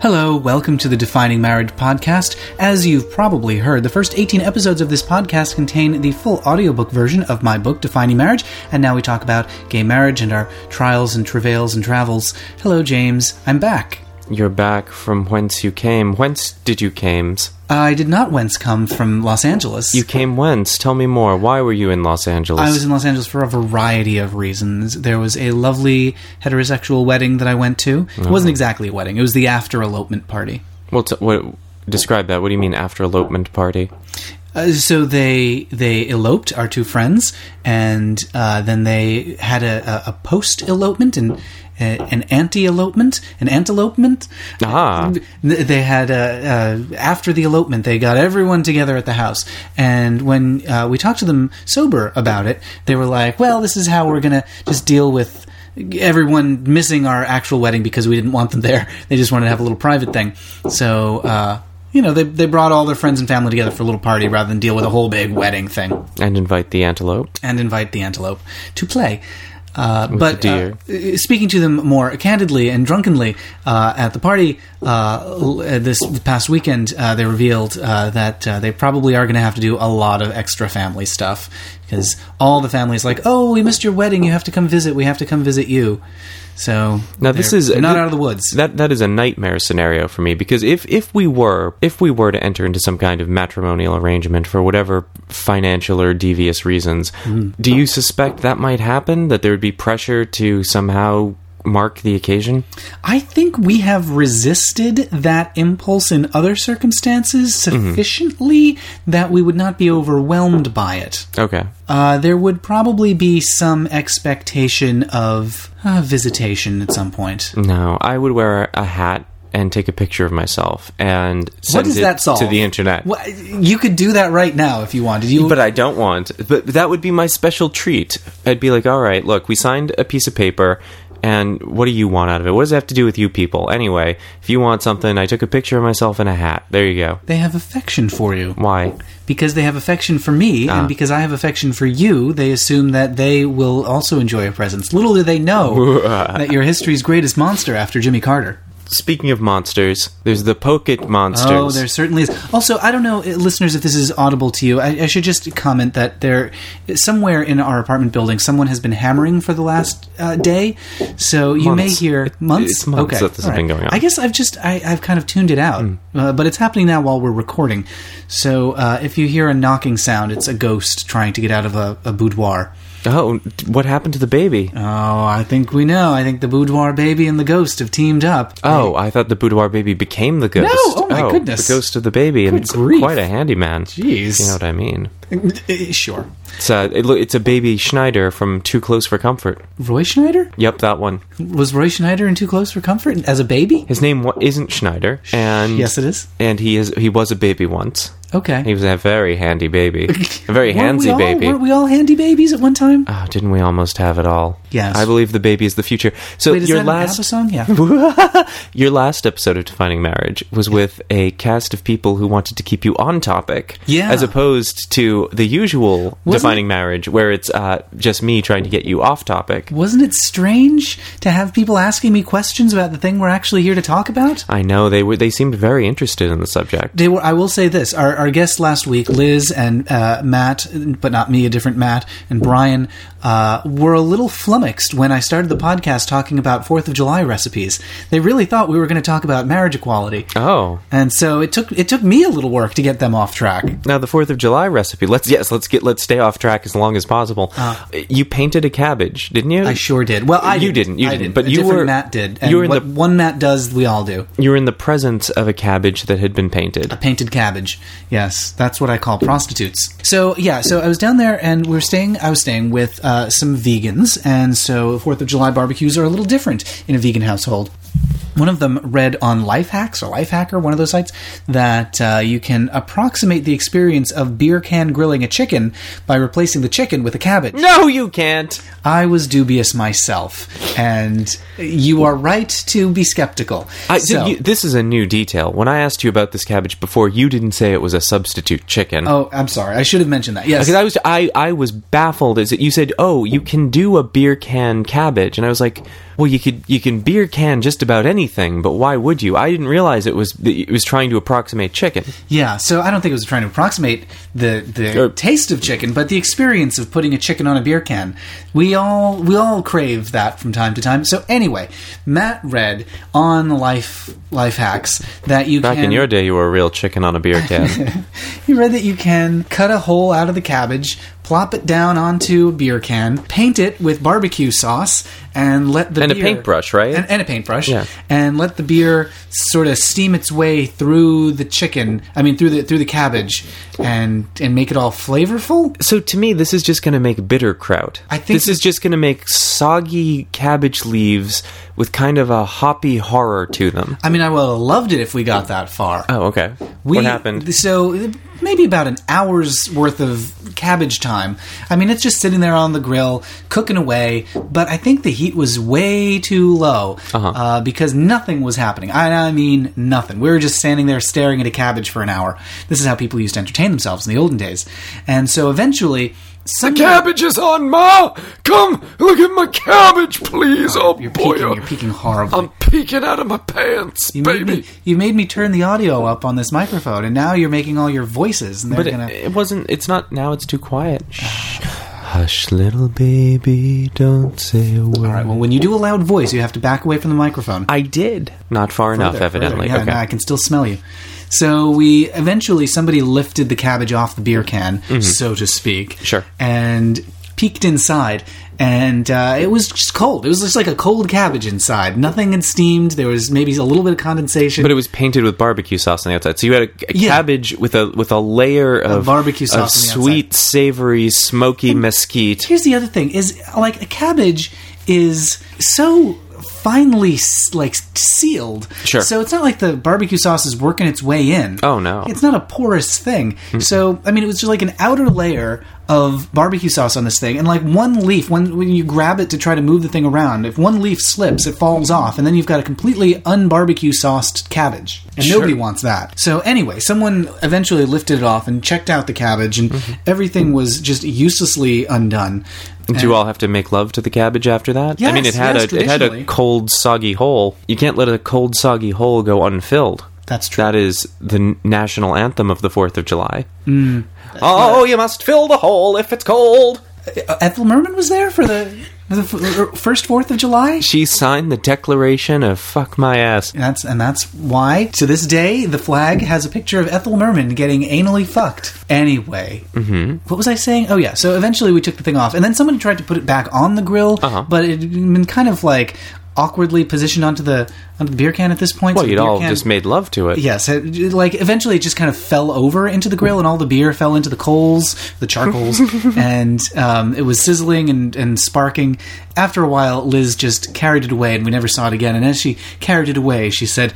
Hello, welcome to the Defining Marriage podcast. As you've probably heard, the first 18 episodes of this podcast contain the full audiobook version of my book, Defining Marriage, and now we talk about gay marriage and our trials and travails and travels. Hello, James. I'm back. You're back from whence you came. Whence did you cames? I did not whence come from Los Angeles. You came whence? Tell me more. Why were you in Los Angeles? I was in Los Angeles for a variety of reasons. There was a lovely heterosexual wedding that I went to. It wasn't exactly a wedding, it was the after elopement party. Well, t- what, describe that. What do you mean after elopement party? Uh, so they they eloped our two friends, and uh, then they had a, a, a post elopement and an anti elopement, an antelopement. Ah. They had uh, uh, after the elopement, they got everyone together at the house, and when uh, we talked to them sober about it, they were like, "Well, this is how we're gonna just deal with." Everyone missing our actual wedding because we didn't want them there. They just wanted to have a little private thing. So, uh, you know, they, they brought all their friends and family together for a little party rather than deal with a whole big wedding thing And invite the antelope. and invite the antelope to play. Uh, but uh, speaking to them more candidly and drunkenly uh, at the party uh, this past weekend, uh, they revealed uh, that uh, they probably are going to have to do a lot of extra family stuff because all the families like, "Oh, we missed your wedding. You have to come visit. We have to come visit you." So Now this is not thi- out of the woods. That that is a nightmare scenario for me because if if we were if we were to enter into some kind of matrimonial arrangement for whatever financial or devious reasons, Mm-hmm. do you suspect that might happen? That there would be pressure to somehow mark the occasion? I think we have resisted that impulse in other circumstances sufficiently that we would not be overwhelmed by it. Okay. Uh, there would probably be some expectation of uh, visitation at some point. No, I would wear a hat and take a picture of myself and What send does it that solve? to the internet. What, you could do that right now if you wanted. You, But I don't want. But that would be my special treat. I'd be like, all right, look, we signed a piece of paper, and what do you want out of it? What does it have to do with you people? Anyway, if you want something, I took a picture of myself in a hat. There you go. they have affection for you Why? because they have affection for me, Ah. and because I have affection for you. They assume that they will also enjoy a presence. Little do they know that you're history's greatest monster after Jimmy Carter. Speaking of monsters, there's the Pocket monsters. Oh, there certainly is. Also, I don't know, uh, listeners, if this is audible to you. I, I should just comment that there, somewhere in our apartment building, someone has been hammering for the last uh, day. So you may hear months. it's months okay, that this has all been going on. I guess I've just I, I've kind of tuned it out, uh, but it's happening now while we're recording. So uh, if you hear a knocking sound, it's a ghost trying to get out of a, a boudoir. Oh, what happened to the baby? Oh, I think we know. I think the boudoir baby and the ghost have teamed up. Oh, I thought the boudoir baby became the ghost. No! Oh, my oh, goodness. The ghost of the baby, and Good it's grief. quite a handyman. Jeez. You know what I mean? Uh, uh, sure. It's a, it, it's a baby Schneider from Too Close for Comfort. Roy Schneider Yep, that one. was Roy Schneider in Too Close for Comfort as a baby? His name isn't Schneider, and Yes, it is. and he is he was a baby once. Okay. He was a very handy baby, a very Weren't we handsy all- baby. Weren't we all handy babies at one time? Oh, didn't we almost have it all? Yes. I believe the baby is the future. So Wait, is your that an ABBA last song? Yeah. your last episode of Defining Marriage was with a cast of people who wanted to keep you on topic, Yeah. as opposed to the usual Wasn't Defining Marriage, where it's uh, just me trying to get you off topic. Wasn't it strange to have people asking me questions about the thing we're actually here to talk about? I know they were they seemed very interested in the subject. They were. I will say this: our, our guests last week, Liz and uh, Matt, but not me, a different Matt, and Brian, uh, were a little flummoxed when I started the podcast talking about Fourth of July recipes. They really thought we were going to talk about marriage equality, Oh, and so it took it took me a little work to get them off track. Now the Fourth of July recipe. Let's yes, let's get let's stay off track as long as possible. you painted a cabbage, didn't you? Uh. I sure did. Well, I You didn't. didn't, you I didn't, but A you were- Matt did. And you were in what the- one Matt does, we all do. You were in the presence of a cabbage that had been painted. A painted cabbage. Yes, that's what I call prostitutes. So yeah, so I was down there and we are staying. I was staying with uh, some vegans, and so Fourth of July barbecues are a little different in a vegan household. One of them read on Lifehacks or Lifehacker, one of those sites, that uh, you can approximate the experience of beer can grilling a chicken by replacing the chicken with a cabbage. No, you can't. I was dubious myself, and you are right to be skeptical. I, So- you, this is a new detail. When I asked you about this cabbage before, you didn't say it was a substitute chicken. oh, I'm sorry. I should have mentioned that. Yes, Because I was I, I was baffled Is that you said, "Oh, you can do a beer can cabbage," and I was like, Well, you could you can beer can just about anything, but why would you? I didn't realize it was it was trying to approximate chicken. Yeah, so I don't think it was trying to approximate the the Or- taste of chicken, but the experience of putting a chicken on a beer can. We all we all crave that from time to time. So anyway, Matt read on Life Life Hacks that you Back can in your day, you were a real chicken on a beer can. he read that you can cut a hole out of the cabbage, plop it down onto a beer can, paint it with barbecue sauce, and let the And a paintbrush, right? And, and a paintbrush, Yeah. and let the beer sort of steam its way through the chicken. I mean, through the through the cabbage, and and make it all flavorful. so to me, this is just going to make bitter kraut. I think this is just going to make soggy cabbage leaves with kind of a hoppy horror to them. I mean, I would have loved it if we got that far. Oh, okay. We, what happened? So maybe about an hour's worth of cabbage time. I mean, it's just sitting there on the grill cooking away. But I think the heat was way too low Uh-huh. uh, because nothing was happening. I, I mean, nothing. We were just standing there staring at a cabbage for an hour. This is how people used to entertain themselves in the olden days. And so eventually. Some cabbage is on, Ma! Come, look at my cabbage, please! Oh, oh You're peeking. You're peeking horribly. I'm peeking out of my pants, you made me. You made me turn the audio up on this microphone, and now you're making all your voices, and But it, gonna. it wasn't. It's not. Now it's too quiet. Shh. Hush, little baby, don't say a word. all right. Well, when you do a loud voice, you have to back away from the microphone. I did. Not far enough, Further, evidently. Yeah, okay. no, I can still smell you. So we eventually somebody lifted the cabbage off the beer can, so to speak. Mm-hmm. Sure. And peeked inside, and uh, it was just cold. It was just like a cold cabbage inside. Nothing had steamed. There was maybe a little bit of condensation. But it was painted with barbecue sauce on the outside. So you had a, a Yeah. cabbage with a with a layer of barbecue of sauce the sweet, savory, smoky mesquite. Here's the other thing: is like a cabbage is so finely like sealed. Sure. So it's not like the barbecue sauce is working its way in. Oh, no. It's not a porous thing. So I mean, it was just like an outer layer of barbecue sauce on this thing, and like one leaf, when when you grab it to try to move the thing around, if one leaf slips, it falls off, and then you've got a completely unbarbecue sauced cabbage, and Sure. nobody wants that. So anyway, someone eventually lifted it off and checked out the cabbage, and Mm-hmm. everything was just uselessly undone. Do you all have to make love to the cabbage after that? I mean, it Yes, had yes, a it had a traditionally. cold, soggy hole. You can't let a cold, soggy hole go unfilled. That's true. That is the n- national anthem of the Fourth of July. Mm. oh, you must fill the hole if it's cold. Uh, Ethel Merman was there for the, the f- er, first Fourth of July. She signed the Declaration of "fuck my ass." That's and that's why to this day the flag has a picture of Ethel Merman getting anally fucked. Anyway, mm-hmm. what was I saying? Oh yeah. So eventually we took the thing off, and then somebody tried to put it back on the grill, Uh-huh. but it had been kind of like awkwardly positioned onto the onto the beer can at this point. Well, so you'd all can- just made love to it. Yes, it, like eventually it just kind of fell over into the grill, and all the beer fell into the coals, the charcoals, and um, it was sizzling and, and sparking. After a while, Liz just carried it away, and we never saw it again. And as she carried it away, she said,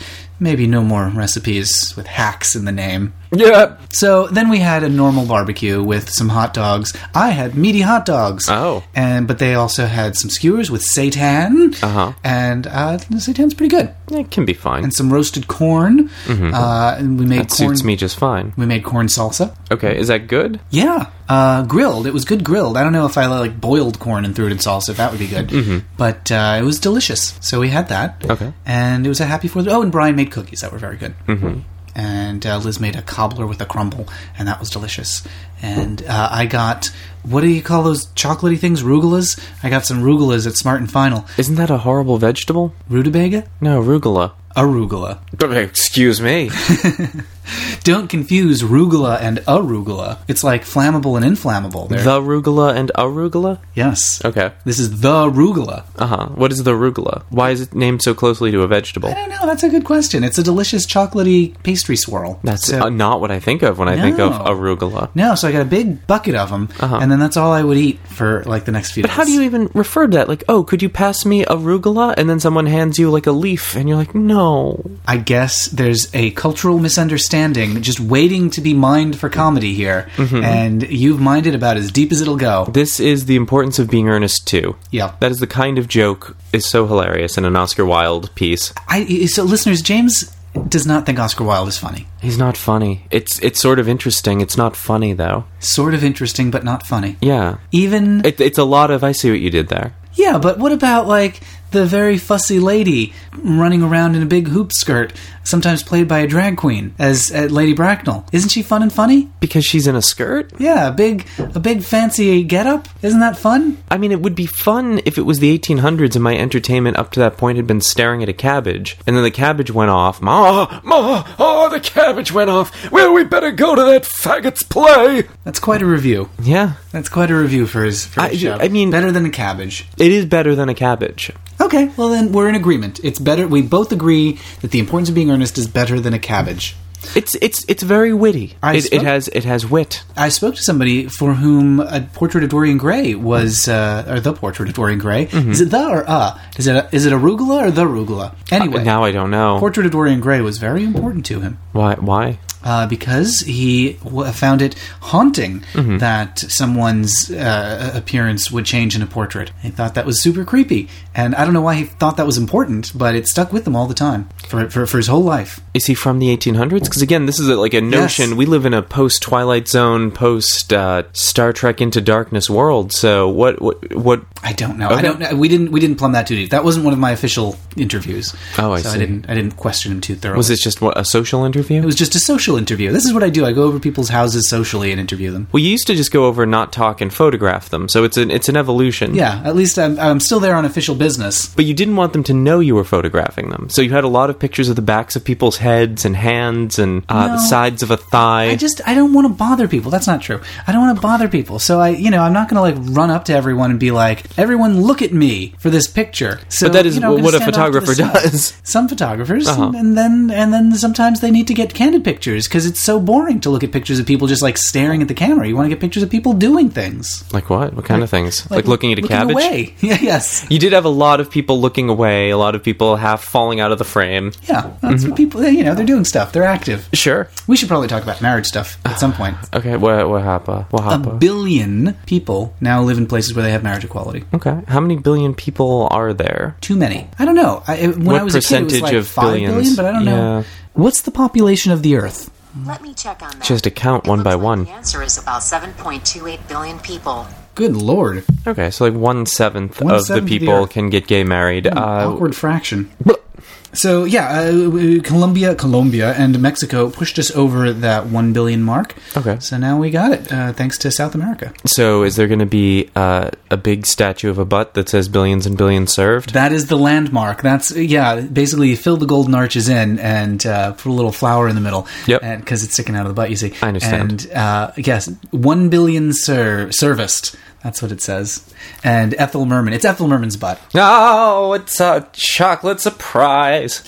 "Maybe no more recipes with hacks in the name." Yeah. So then we had a normal barbecue with some hot dogs. I had meaty hot dogs. Oh. and but they also had some skewers with seitan, Uh-huh. and uh, the seitan's pretty good It can be fine. and some roasted corn. Uh, and we made That corn. suits me just fine. We made corn salsa. Okay, is that good? Yeah, uh, grilled. It was good grilled. I don't know if I like boiled corn and threw it in salsa. If that would be good, but uh, it was delicious. So we had that. Okay. and it was a happy Fourth. Oh, and Brian made cookies that were very good. Mm-hmm. And uh, Liz made a cobbler with a crumble, and that was delicious. And uh, I got what do you call those chocolatey things? Rugulas. I got some rugulas at Smart and Final. Isn't that a horrible vegetable? Rutabaga, No, arugula. arugula. Excuse me. Don't confuse rugula and arugula. It's like flammable and inflammable. They're- the rugula and arugula? yes. Okay. This is the rugula. Uh huh. What is the arugula? Why is it named so closely to a vegetable? I don't know. That's a good question. It's a delicious chocolatey pastry swirl. That's So- uh, not what I think of when I think of No. arugula. no. So I got a big bucket of them, Uh-huh. and then that's all I would eat for like the next few But days. how do you even refer to that? Like, oh, could you pass me arugula? And then someone hands you like a leaf, and you're like, no. I guess there's a cultural misunderstanding just waiting to be mined for comedy here, Mm-hmm. and you've mined it about as deep as it'll go. This is the importance of being earnest too. Yeah. That is the kind of joke is so hilarious in an Oscar Wilde piece. I so listeners, James does not think Oscar Wilde is funny. He's not funny. It's it's sort of interesting. It's not funny though. Sort of interesting, but not funny. Yeah. Even It, it's a lot of I see what you did there. Yeah, but what about like the very fussy lady running around in a big hoop skirt, sometimes played by a drag queen as uh, Lady Bracknell. Isn't she fun and funny? Because she's in a skirt? Yeah, a big, a big fancy getup. Isn't that fun? I mean, it would be fun if it was the 1800s and my entertainment up to that point had been staring at a cabbage, and then the cabbage went off. Ma, ma, oh, the cabbage went off. Well, we better go to that faggot's play. That's quite a review. Yeah, That's quite a review for his, for his I- show. I mean- better than a cabbage. it is better than a cabbage. Okay, well then we're in agreement. It's better. We both agree that the importance of being earnest is better than a cabbage. It's it's it's very witty. I It, spoke- it has it has wit. I spoke to somebody for whom a portrait of Dorian Gray was, uh, or the portrait of Dorian Gray. Mm-hmm. Is it the or uh? Is it a, is it arugula or the arugula? Anyway, Uh, Now I don't know portrait of Dorian Gray was very important to him. why. Why? Uh, because he w- found it haunting Mm-hmm. that someone's uh, appearance would change in a portrait. He thought that was super creepy, and I don't know why he thought that was important, but it stuck with him all the time for for, for his whole life. Is he from the 1800s? Because again, this is a, like a notion. Yes. We live in a post Twilight Zone, post uh, Star Trek Into Darkness world. So what? What? What? I don't know. I don't. know. We didn't. We didn't plumb that too deep. That wasn't one of my official interviews. Oh, I so see. I didn't. I didn't question him too thoroughly. Was this just what a social interview? It was just a social interview. This is what I do. I go over people's houses socially and interview them. We used to just go over, and not talk, and photograph them. So it's an it's an evolution. Yeah, at least I'm, I'm still there on official business. But you didn't want them to know you were photographing them. So you had a lot of pictures of the backs of people's heads and hands and uh, the sides of a thigh. I just I don't want to bother people. That's not true. I don't want to bother people. So I, you know, I'm not going to like run up to everyone and be like, "Everyone, look at me for this picture." So, But that is you know, what a photographer does. Some photographers, Uh-huh. and then and then sometimes they need to get candid pictures because it's so boring to look at pictures of people just like staring at the camera. You want to get pictures of people doing things, like what? What kind of things? Like, looking at a cabbage? away. Yeah, yes, You did have a lot of people looking away, a lot of people half falling out of the frame. yeah. That's Mm-hmm. what people. You know, they're doing stuff. They're active. Sure. We should probably talk about marriage stuff at some point. Okay, what what happened? What happened? A billion people now live in places where they have marriage equality. okay, how many billion people are there? Too many. I don't know. I, when What I was a kid, it was like of five billions? billion, but I don't know. Yeah. What's the population of the Earth? Let me check on that. Just to count It one by like one. The answer is about 7.28 billion people. Good lord. Okay, so like one seventh of the One-seventh of the people Earth. can get gay married. Uh, Awkward fraction. So yeah, uh, Colombia, Colombia, and Mexico pushed us over that one billion mark. Okay. So now we got it, uh, thanks to South America. so is there going to be uh, a big statue of a butt that says billions and billions served? That is the landmark. That's yeah. Basically, fill the golden arches in and uh, put a little flower in the middle. Yep. Because it's sticking out of the butt. You see. I understand. And uh, yes, one billion ser- serviced. That's what it says. And Ethel Merman. It's Ethel Merman's butt. Oh, it's a chocolate surprise.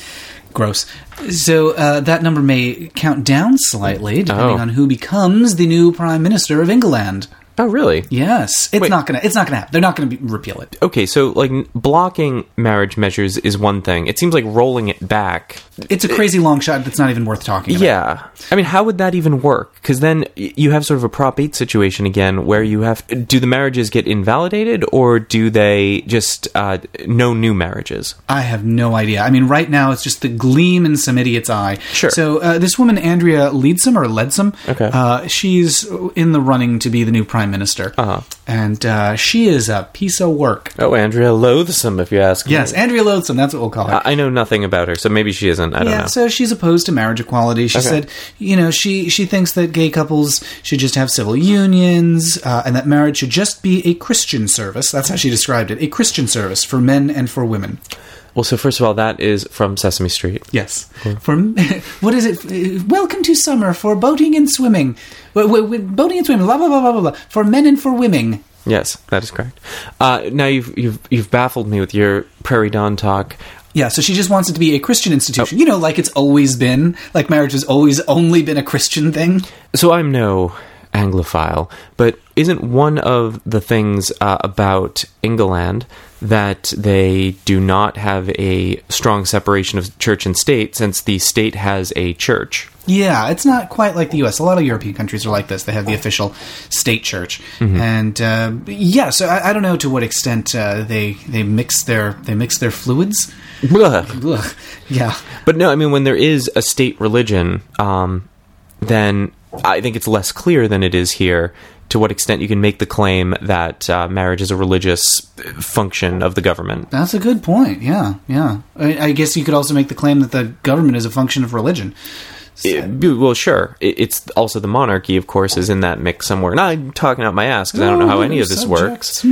Gross. So uh, that number may count down slightly depending Oh. on who becomes the new prime minister of England. Oh, really? Yes, it's Wait. not gonna. It's not gonna happen. They're not gonna be, repeal it. Okay, so like n- blocking marriage measures is one thing. It seems like rolling it back. It's a crazy long shot that's not even worth talking about. Yeah. I mean, how would that even work? Because then y- you have sort of a Prop 8 situation again where you have. Do the marriages get invalidated or do they just. Uh, no new marriages? I have no idea. I mean, right now it's just the gleam in some idiot's eye. Sure. So uh, this woman, Andrea Leadsom or Leadsom, Okay. uh, she's in the running to be the new prime minister, Uh-huh. and uh, she is a piece of work. Oh, Andrea Loathsome, if you ask Yes, me. Andrea Loathsome. That's what we'll call her. I I know nothing about her, so maybe she isn't. I don't yeah, know. so she's opposed to marriage equality. She Okay. said, you know, she she thinks that gay couples should just have civil unions, uh, and that marriage should just be a Christian service. That's how she described it: a Christian service for men and for women. Well, so first of all, that is from Sesame Street. Yes. For what is it? Welcome to summer for boating and swimming. Boating and swimming. Blah blah blah blah blah blah. For men and for women. Yes, that is correct. Uh, now you've you've you've baffled me with your Prairie Dawn talk. Yeah. So she just wants it to be a Christian institution. You know, like it's always been. Like marriage has always only been a Christian thing. So I'm no Anglophile, but isn't one of the things uh, about England that they do not have a strong separation of church and state since the state has a church? Yeah, it's not quite like the U.S. A lot of European countries are like this. They have the official state church, and uh, yeah. So I, I don't know to what extent uh, they they mix their they mix their fluids. Yeah, But no, I mean when there is a state religion, um, then I think it's less clear than it is here to what extent you can make the claim that uh, marriage is a religious function of the government. That's a good point. Yeah, yeah. I, I guess you could also make the claim that the government is a function of religion. It- well, sure. It, it's also the monarchy, of course, is in that mix somewhere. And I'm talking out my ass because I don't know how any of this works.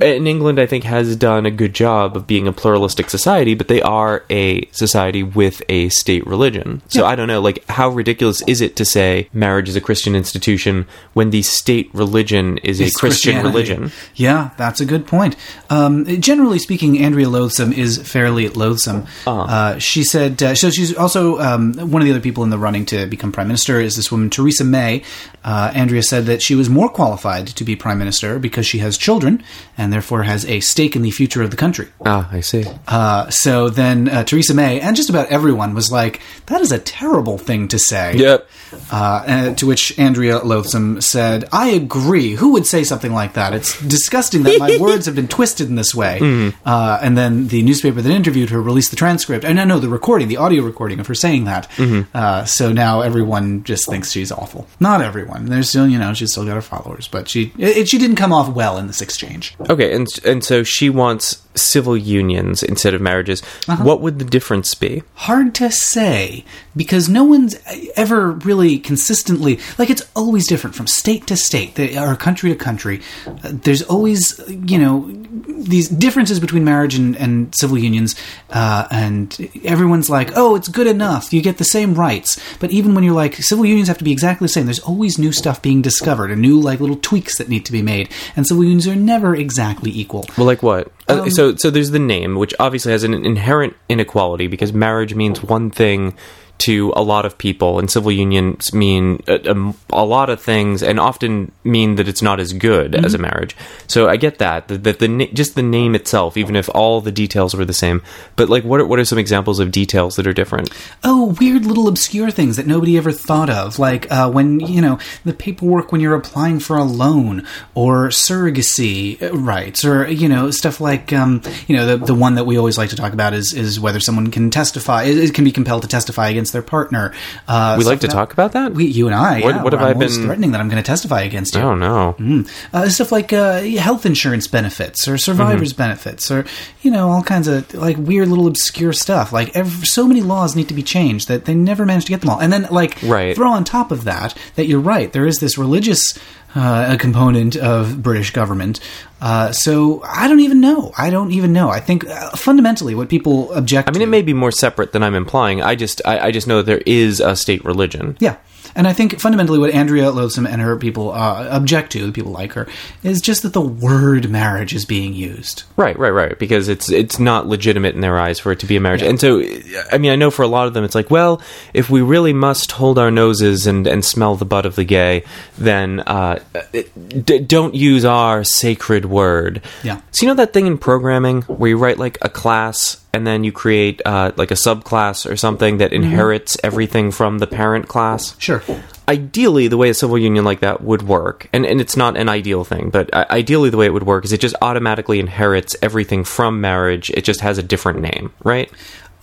And England, I think, has done a good job of being a pluralistic society, but they are a society with a state religion. So Yeah. I don't know, like, how ridiculous is it to say marriage is a Christian institution when the state religion is a Christian religion? Yeah, that's a good point. Um, generally speaking, Andrea Loathsome is fairly loathsome. Uh-huh. Uh, she said, uh, so she's also um, one of the other people in the running to become prime minister is this woman, Theresa May. Uh, Andrea said that she was more qualified to be prime minister because she has children and therefore has a stake in the future of the country. Ah, I see. Uh, so then uh, Theresa May and just about everyone was like, that is a terrible thing to say. Yep. Uh, and to which Andrea Loathsome said, I agree. Who would say something like that? It's disgusting that my words have been twisted in this way. Uh, and then the newspaper that interviewed her released the transcript. And no, no, the recording, the audio recording of her saying that. Uh, so now everyone just thinks she's awful. Not everyone. There's still, you know, she's still got her followers, but she it, she didn't come off well in this exchange. Okay, and and so she wants civil unions instead of marriages. What would the difference be? hard to say because no one's ever really consistently like it's always different from state to state or country to country Uh, there's always you know these differences between marriage and, and civil unions uh, and everyone's like oh it's good enough you get the same rights but even when you're like civil unions have to be exactly the same there's always new stuff being discovered and new like little tweaks that need to be made and civil unions are never exactly equal Well, like what? Uh, so, so there's the name, which obviously has an inherent inequality because marriage means one thing to a lot of people, and civil unions mean a, a, a lot of things, and often mean that it's not as good as a marriage. So I get that that the, the na- just the name itself, even if all the details were the same. But like, what are, what are some examples of details that are different? oh weird little obscure things that nobody ever thought of like uh, when you know the paperwork when you're applying for a loan or surrogacy uh, rights or you know stuff like um, you know the, the one that we always like to talk about is is whether someone can testify it, it can be compelled to testify against their partner uh, We like to talk about that. we, you and I, What- yeah, what have I I'm been- threatening that I'm going to testify against you? oh no. uh, stuff like uh, health insurance benefits or survivors Mm-hmm. benefits or you know all kinds of like weird little obscure stuff like ev- so many laws need to be changed that they never manage to get them all and then like Right. throw on top of that that you're right there is this religious uh, a component of British government. Uh, so I don't even know. I don't even know. I think uh, fundamentally what people object. I mean, to, it may be more separate than I'm implying. I just, I, I just know there is a state religion. Yeah. And I think fundamentally what Andrea Loathsome and her people uh, object to, the people like her, is just that the word marriage is being used. Right, right, right. Because it's it's not legitimate in their eyes for it to be a marriage. And so, I mean, I know for a lot of them, it's like, well, if we really must hold our noses and, and smell the butt of the gay, then uh, d- don't use our sacred word. Yeah. So you know that thing in programming where you write like a class and then you create uh, like a subclass or something that inherits everything from the parent class? Sure. ideally the way a civil union like that would work and, and it's not an ideal thing but uh, ideally the way it would work is it just automatically inherits everything from marriage it just has a different name right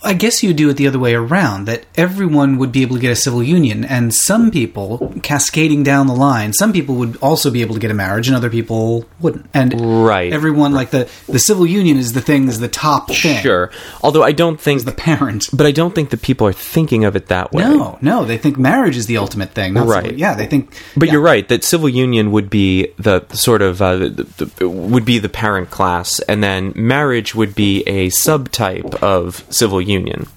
I guess you do it the other way around, that everyone would be able to get a civil union, and some people, cascading down the line, some people would also be able to get a marriage, and other people wouldn't. And Right. everyone, like the, the civil union is the thing, is the top thing. sure although i don't think The parent. but i don't think that people are thinking of it that way No, no, they think marriage is the ultimate thing. Right. civil- yeah, they think. But yeah. you're right that civil union would be the sort of uh, the, the, would be the parent class, and then marriage would be a subtype of civil union.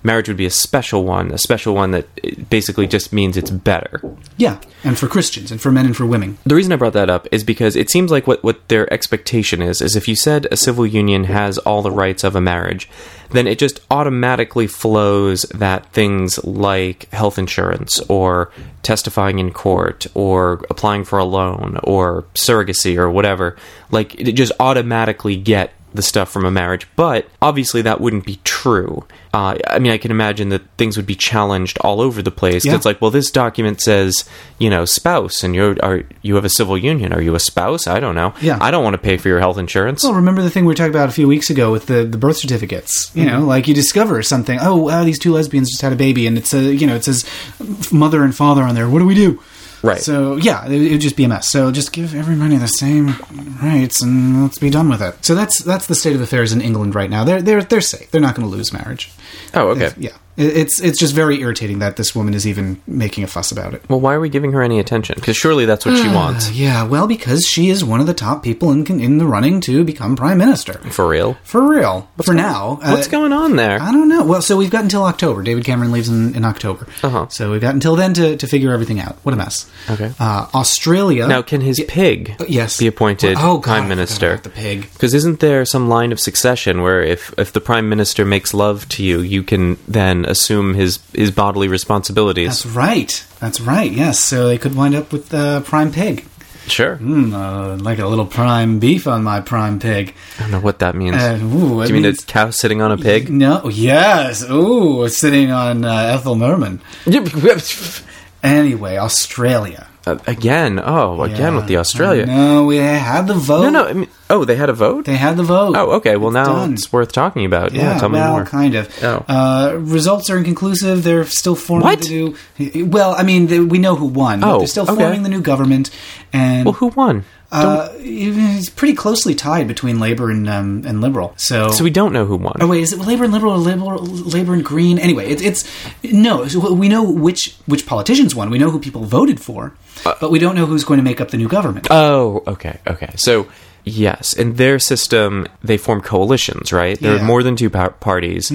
Marriage would be a special one, a special one that basically just means it's better. Yeah, and for Christians, and for men and for women. The reason I brought that up is because it seems like what, what their expectation is is if you said a civil union has all the rights of a marriage, then it just automatically flows that things like health insurance or testifying in court or applying for a loan or surrogacy or whatever, like it just automatically get the stuff from a marriage, but obviously that wouldn't be true. Uh, I mean, I can imagine that things would be challenged all over the place. Yeah. It's like, well, this document says, you know, spouse, and you are you have a civil union. Are you a spouse? I don't know. Yeah. I don't want to pay for your health insurance. Well, remember the thing we talked about a few weeks ago with the, the birth certificates? You know, like you discover something. Oh, wow, these two lesbians just had a baby, and it's a you know it says mother and father on there. What do we do? Right. So yeah, it, it would just be a mess. So just give everybody the same rights and let's be done with it. So that's that's the state of affairs in England right now. They're they're they're safe. They're not going to lose marriage. Oh, okay. Yeah. It- It's it's just very irritating that this woman is even making a fuss about it. Well, why are we giving her any attention? Because surely that's what she wants. Yeah, well, because she is one of the top people in in the running to become prime minister. For real? For real. For now. What's Uh, going on there? I don't know. Well, so we've got until October. David Cameron leaves in, in October. Uh-huh. So we've got until then to, to figure everything out. What a mess. Okay. Uh, Australia. Now, can his pig yes. be appointed Oh, God, prime minister? The pig. Because isn't there some line of succession where if, if the prime minister makes love to you, you can then assume his, his bodily responsibilities? That's right. That's right. Yes. So they could wind up with uh, prime pig. sure. Mm, uh, like a little prime beef on my prime pig. I don't know what that means. Uh, ooh, Do you mean means- a cow sitting on a pig? No. Yes. Ooh, sitting on uh, Ethel Merman. Anyway, Australia. Uh, again, oh, again with the Australia. No, we had the vote. No, no. I mean, oh, they had a vote. They had the vote. oh, okay. Well, now done. it's worth talking about. Yeah, Yeah, tell me well, more. kind of. Oh. Uh, results are inconclusive. They're still forming What? the new. Well, I mean, they, we know who won. but Oh, they're still okay. forming the new government, and Well, who won? Uh, it's pretty closely tied between Labor and um, and Liberal. So, so we don't know who won. Oh wait, is it Labor and Liberal or Liberal, Labor and Green? Anyway, it's it's no. We know which which politicians won. We know who people voted for, but we don't know who's going to make up the new government. Oh, okay, okay. So, yes, in their system, they form coalitions, right? There Yeah. Mm-hmm. are more than two par- parties,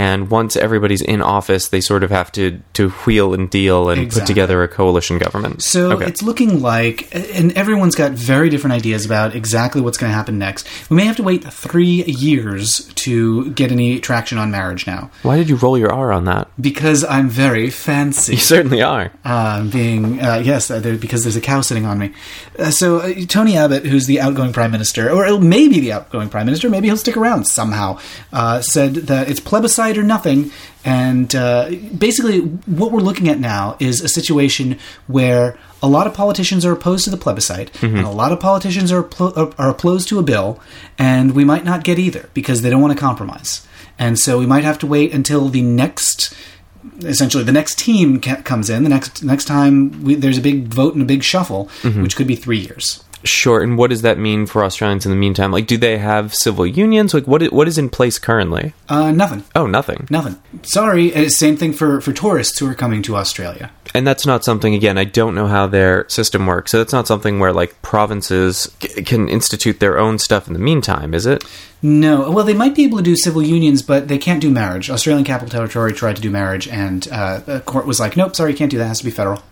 and once everybody's in office, they sort of have to to wheel and deal and put together a coalition government. So okay. it's looking like, and everyone's got very different ideas about exactly what's going to happen next. We may have to wait three years to get any traction on marriage now, Why did you roll your R on that? because I'm very fancy. You certainly are. uh, being uh, yes, uh, there, because there's a cow sitting on me. Uh, so uh, Tony Abbott, who's the outgoing prime minister, or maybe the outgoing prime minister, maybe he'll stick around somehow, uh, said that it's plebiscite or nothing. And uh, basically, what we're looking at now is a situation where a lot of politicians are opposed to the plebiscite, mm-hmm. and a lot of politicians are, pl- are uh, are opposed to a bill, and we might not get either because they don't want to compromise. And so we might have to wait until the next essentially the next team ca- comes in the next next time we, there's a big vote and a big shuffle mm-hmm. which could be three years Sure. And what does that mean for Australians in the meantime? Like, do they have civil unions? Like, what is, what is in place currently? uh, nothing Oh, nothing. nothing sorry uh, same thing for for tourists who are coming to australia And that's not something, again, I don't know how their system works. So that's not something where, like, provinces c- can institute their own stuff in the meantime, is it? no well they might be able to do civil unions but they can't do marriage australian capital territory tried to do marriage and uh, the court was like nope sorry you can't do that it has to be federal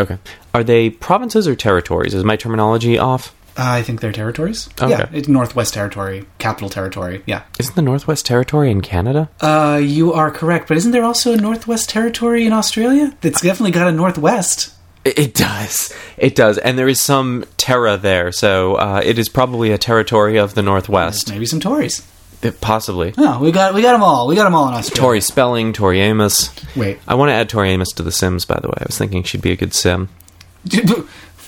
Okay. Are they provinces or territories? Is my terminology off? uh, i think they're territories Okay. yeah it's northwest territory capital territory yeah Isn't the Northwest Territory in Canada? uh, you are correct but isn't there also a northwest territory in australia it's definitely got a northwest It, it does. It does. And there is some terra there. So uh, it is probably a territory of the Northwest. maybe some tories It- possibly. Oh, we got we got them all. We got them all in Australia. Tori Spelling, Tori Amos. Wait. I want to add Tori Amos to The Sims, by the way. I was thinking she'd be a good Sim.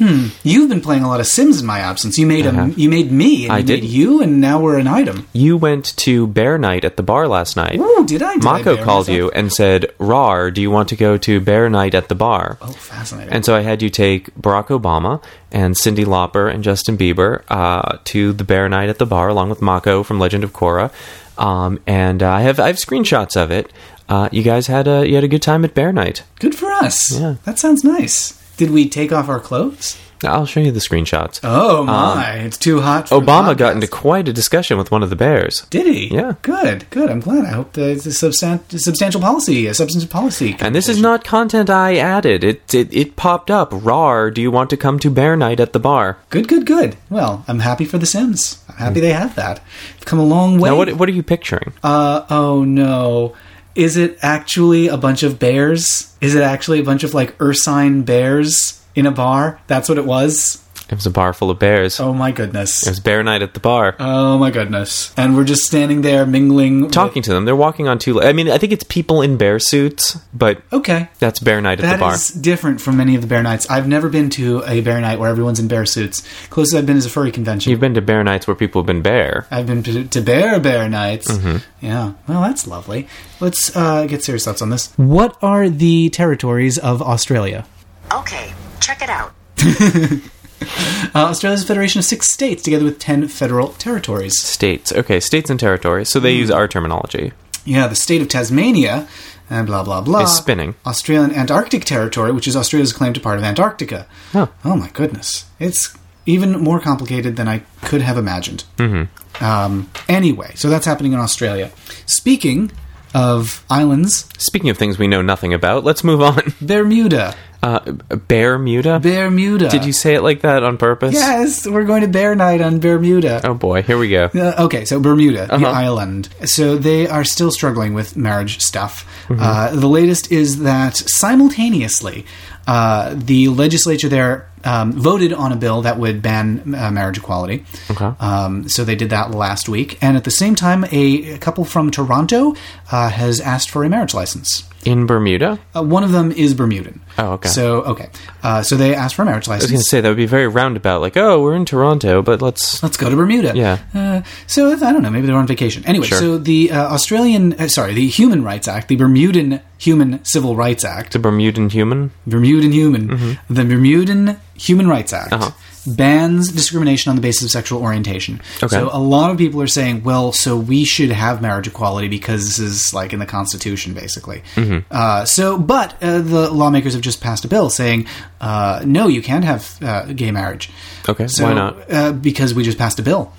Hmm. You've been playing a lot of Sims in my absence. You made a you made me, and I you did. made you, and now we're an item. You went to Bear Night at the bar last night. Ooh, did I? Did Mako bear called myself? you and said, Rar, do you want to go to Bear Night at the bar? Oh, fascinating. And so I had you take Barack Obama and Cyndi Lauper and Justin Bieber uh, to the Bear Night at the bar, along with Mako from Legend of Korra. Um, and uh, I have I have screenshots of it. Uh, you guys had a you had a good time at Bear Night. Good for us. Yeah. That sounds nice. Did we take off our clothes? I'll show you the screenshots. Oh my! it's too hot. For Um, Obama got into quite a discussion with one of the bears. Did he? Yeah. Good. Good. I'm glad. I hope that it's a substan- substantial policy, a substantive policy. And this is not content I added. It, it it popped up. Rar, do you want to come to Bear Night at the bar? good. Good. Good. Well, I'm happy for the Sims. I'm happy they have that. They've come a long way. Now, what what are you picturing? Uh oh no. Is it actually a bunch of bears? Is it actually a bunch of like ursine bears in a bar? That's what it was? It was a bar full of bears. Oh my goodness. It was Bear Night at the bar. Oh my goodness. And we're just standing there mingling. with- Talking to them, they're walking on two. I mean, I think it's people in bear suits, but Okay. that's Bear Night at That the bar. is different from many of the bear nights. I've never been to a bear night where everyone's in bear suits. Closest I've been is a furry convention. You've been to bear nights where people have been bear. I've been to, to bear bear nights. Mm-hmm. Yeah, well, that's lovely. Let's uh, get serious thoughts on this. What are the territories of Australia? Okay, Check it out. Uh, Australia's a federation of six states, together with ten federal territories. States. Okay, states and territories. So Hmm. they use our terminology. Yeah, the state of Tasmania, and blah blah blah. Is spinning. Australian Antarctic Territory, which is Australia's claim to part of Antarctica. Huh. Oh my goodness, it's even more complicated than I could have imagined. Mm-hmm. Um, anyway, so that's happening in Australia. Speaking of islands, Speaking of things we know nothing about, let's move on. Bermuda. Uh, Bermuda? Bermuda. Did you say it like that on purpose? Yes, we're going to Bear Night on Bermuda. Oh boy, here we go. Uh, okay, so Bermuda, the Uh-huh. island. So they are still struggling with marriage stuff. Mm-hmm. Uh, the latest is that simultaneously, uh, the legislature there um, voted on a bill that would ban uh, marriage equality. Okay. Um, so they did that last week. And at the same time, a, a couple from Toronto uh, has asked for a marriage license. In Bermuda? Uh, one of them is Bermudan. Oh, okay. So, okay. Uh, so they asked for a marriage license. I was going to say that would be very roundabout. Like, oh, we're in Toronto, but let's. Let's go to Bermuda. Yeah. Uh, so I don't know. Maybe they're on vacation. Anyway, Sure. so the uh, Australian, uh, sorry, the Human Rights Act, the Bermudan Human Civil Rights Act, The Bermudan human? Bermudan Human, the Bermudan Human Rights Act. Mm-hmm. Uh-huh. Bans discrimination on the basis of sexual orientation. Okay. So a lot of people are saying, well, so we should have marriage equality because this is like in the Constitution, basically. Mm-hmm. Uh, so, but uh, the lawmakers have just passed a bill saying, uh, no, you can't have uh, gay marriage. Okay, So, why not? Uh, because we just passed a bill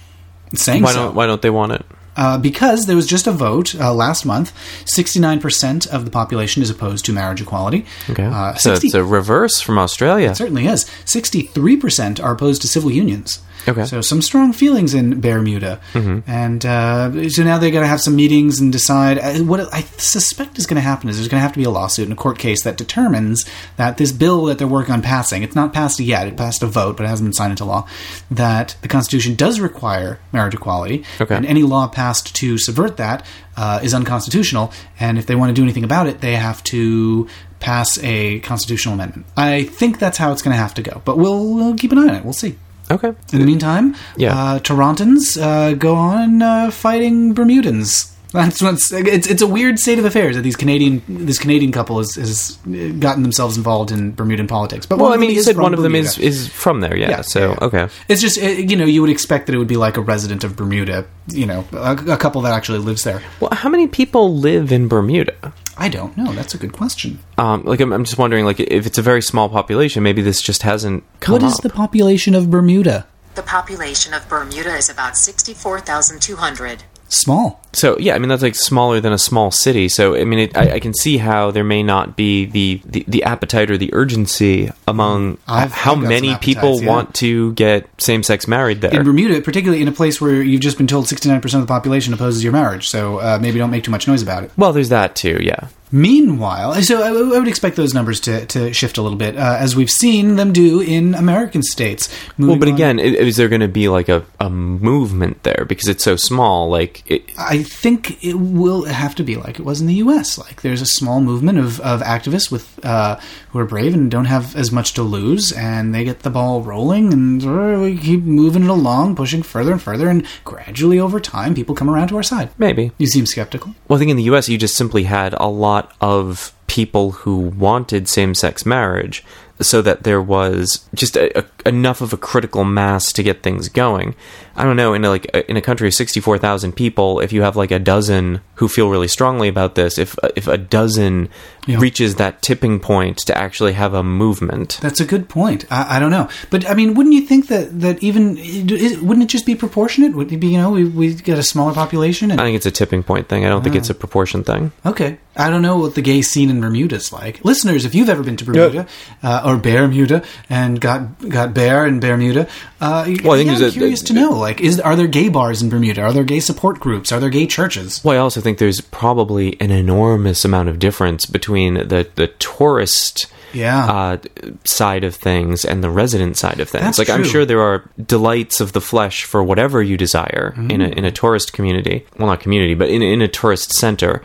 saying Why so. don't, why don't they want it? Uh, because there was just a vote uh, last month. Sixty-nine percent of the population is opposed to marriage equality. Okay. Uh, so it's a reverse from Australia. it certainly is. Sixty-three percent are opposed to civil unions. Okay. So some strong feelings in Bermuda, and uh, so now they're going to have some meetings and decide. Uh, what I suspect is going to happen is there's going to have to be a lawsuit and a court case that determines that this bill that they're working on passing, it's not passed yet. It passed a vote, but it hasn't been signed into law. That the Constitution does require marriage equality, Okay. and any law passed to subvert that uh, is unconstitutional. And if they want to do anything about it, they have to pass a constitutional amendment. I think that's how it's going to have to go, but we'll, we'll keep an eye on it. We'll see. Okay. In the meantime, Yeah. uh, Torontons uh, go on uh, fighting Bermudans. That's what's it's it's a weird state of affairs that these Canadian this Canadian couple has, has gotten themselves involved in Bermudan politics. But Well, I mean, you said one of them is, is from there, yeah. Yeah, so, yeah, yeah. okay. It's just you know you would expect that it would be like a resident of Bermuda, you know, a, a couple that actually lives there. Well, how many people live in Bermuda? I don't know. That's a good question. Um, like, I'm, I'm just wondering, like, if it's a very small population, maybe this just hasn't come What is up. the population of Bermuda? The population of Bermuda is about 64,200. Small. So yeah, I mean that's like smaller than a small city. So I mean, it, I, I can see how there may not be the, the, the appetite or the urgency among I've- how many people yeah. want to get same sex married there. In Bermuda, particularly in a place where you've just been told 69% of the population opposes your marriage, so uh, maybe don't make too much noise about it. well, there's that too. Yeah. Meanwhile, so I, I would expect those numbers to, to shift a little bit, uh, as we've seen them do in American states. Well, but on- again, is there going to be like a, a movement there because it's so small? Like, it, I think it will have to be like it was in the U.S. Like there's a small movement of, of activists with uh, who are brave and don't have as much to lose, and they get the ball rolling, and we keep moving it along, pushing further and further, and gradually over time, people come around to our side. maybe. You seem skeptical. Well, I think in the U.S. you just simply had a lot of people who wanted same-sex marriage, so that there was just a, a, enough of a critical mass to get things going. I don't know in a, like a, in a country of sixty-four thousand people, if you have like a dozen who feel really strongly about this, if if a dozen Yeah. reaches that tipping point to actually have a movement, That's a good point. I, I don't know, but I mean, wouldn't you think that that even is, wouldn't it just be proportionate? Would it be you know we we get a smaller population? And, I think it's a tipping point thing. I don't think it's a proportion thing. okay, I don't know what the gay scene in Bermuda is like. Listeners, if you've ever been to Bermuda uh, or Bermuda and got got bear in Bermuda, uh, Well, I think yeah, I'm a- curious to know. Like, is are there gay bars in Bermuda? Are there gay support groups? Are there gay churches? Well, I also think there's probably an enormous amount of difference between the the tourist Yeah. uh, side of things and the resident side of things. That's like I'm sure there are delights of the flesh for whatever you desire in a in a tourist community. Well, not community, but in in a tourist center.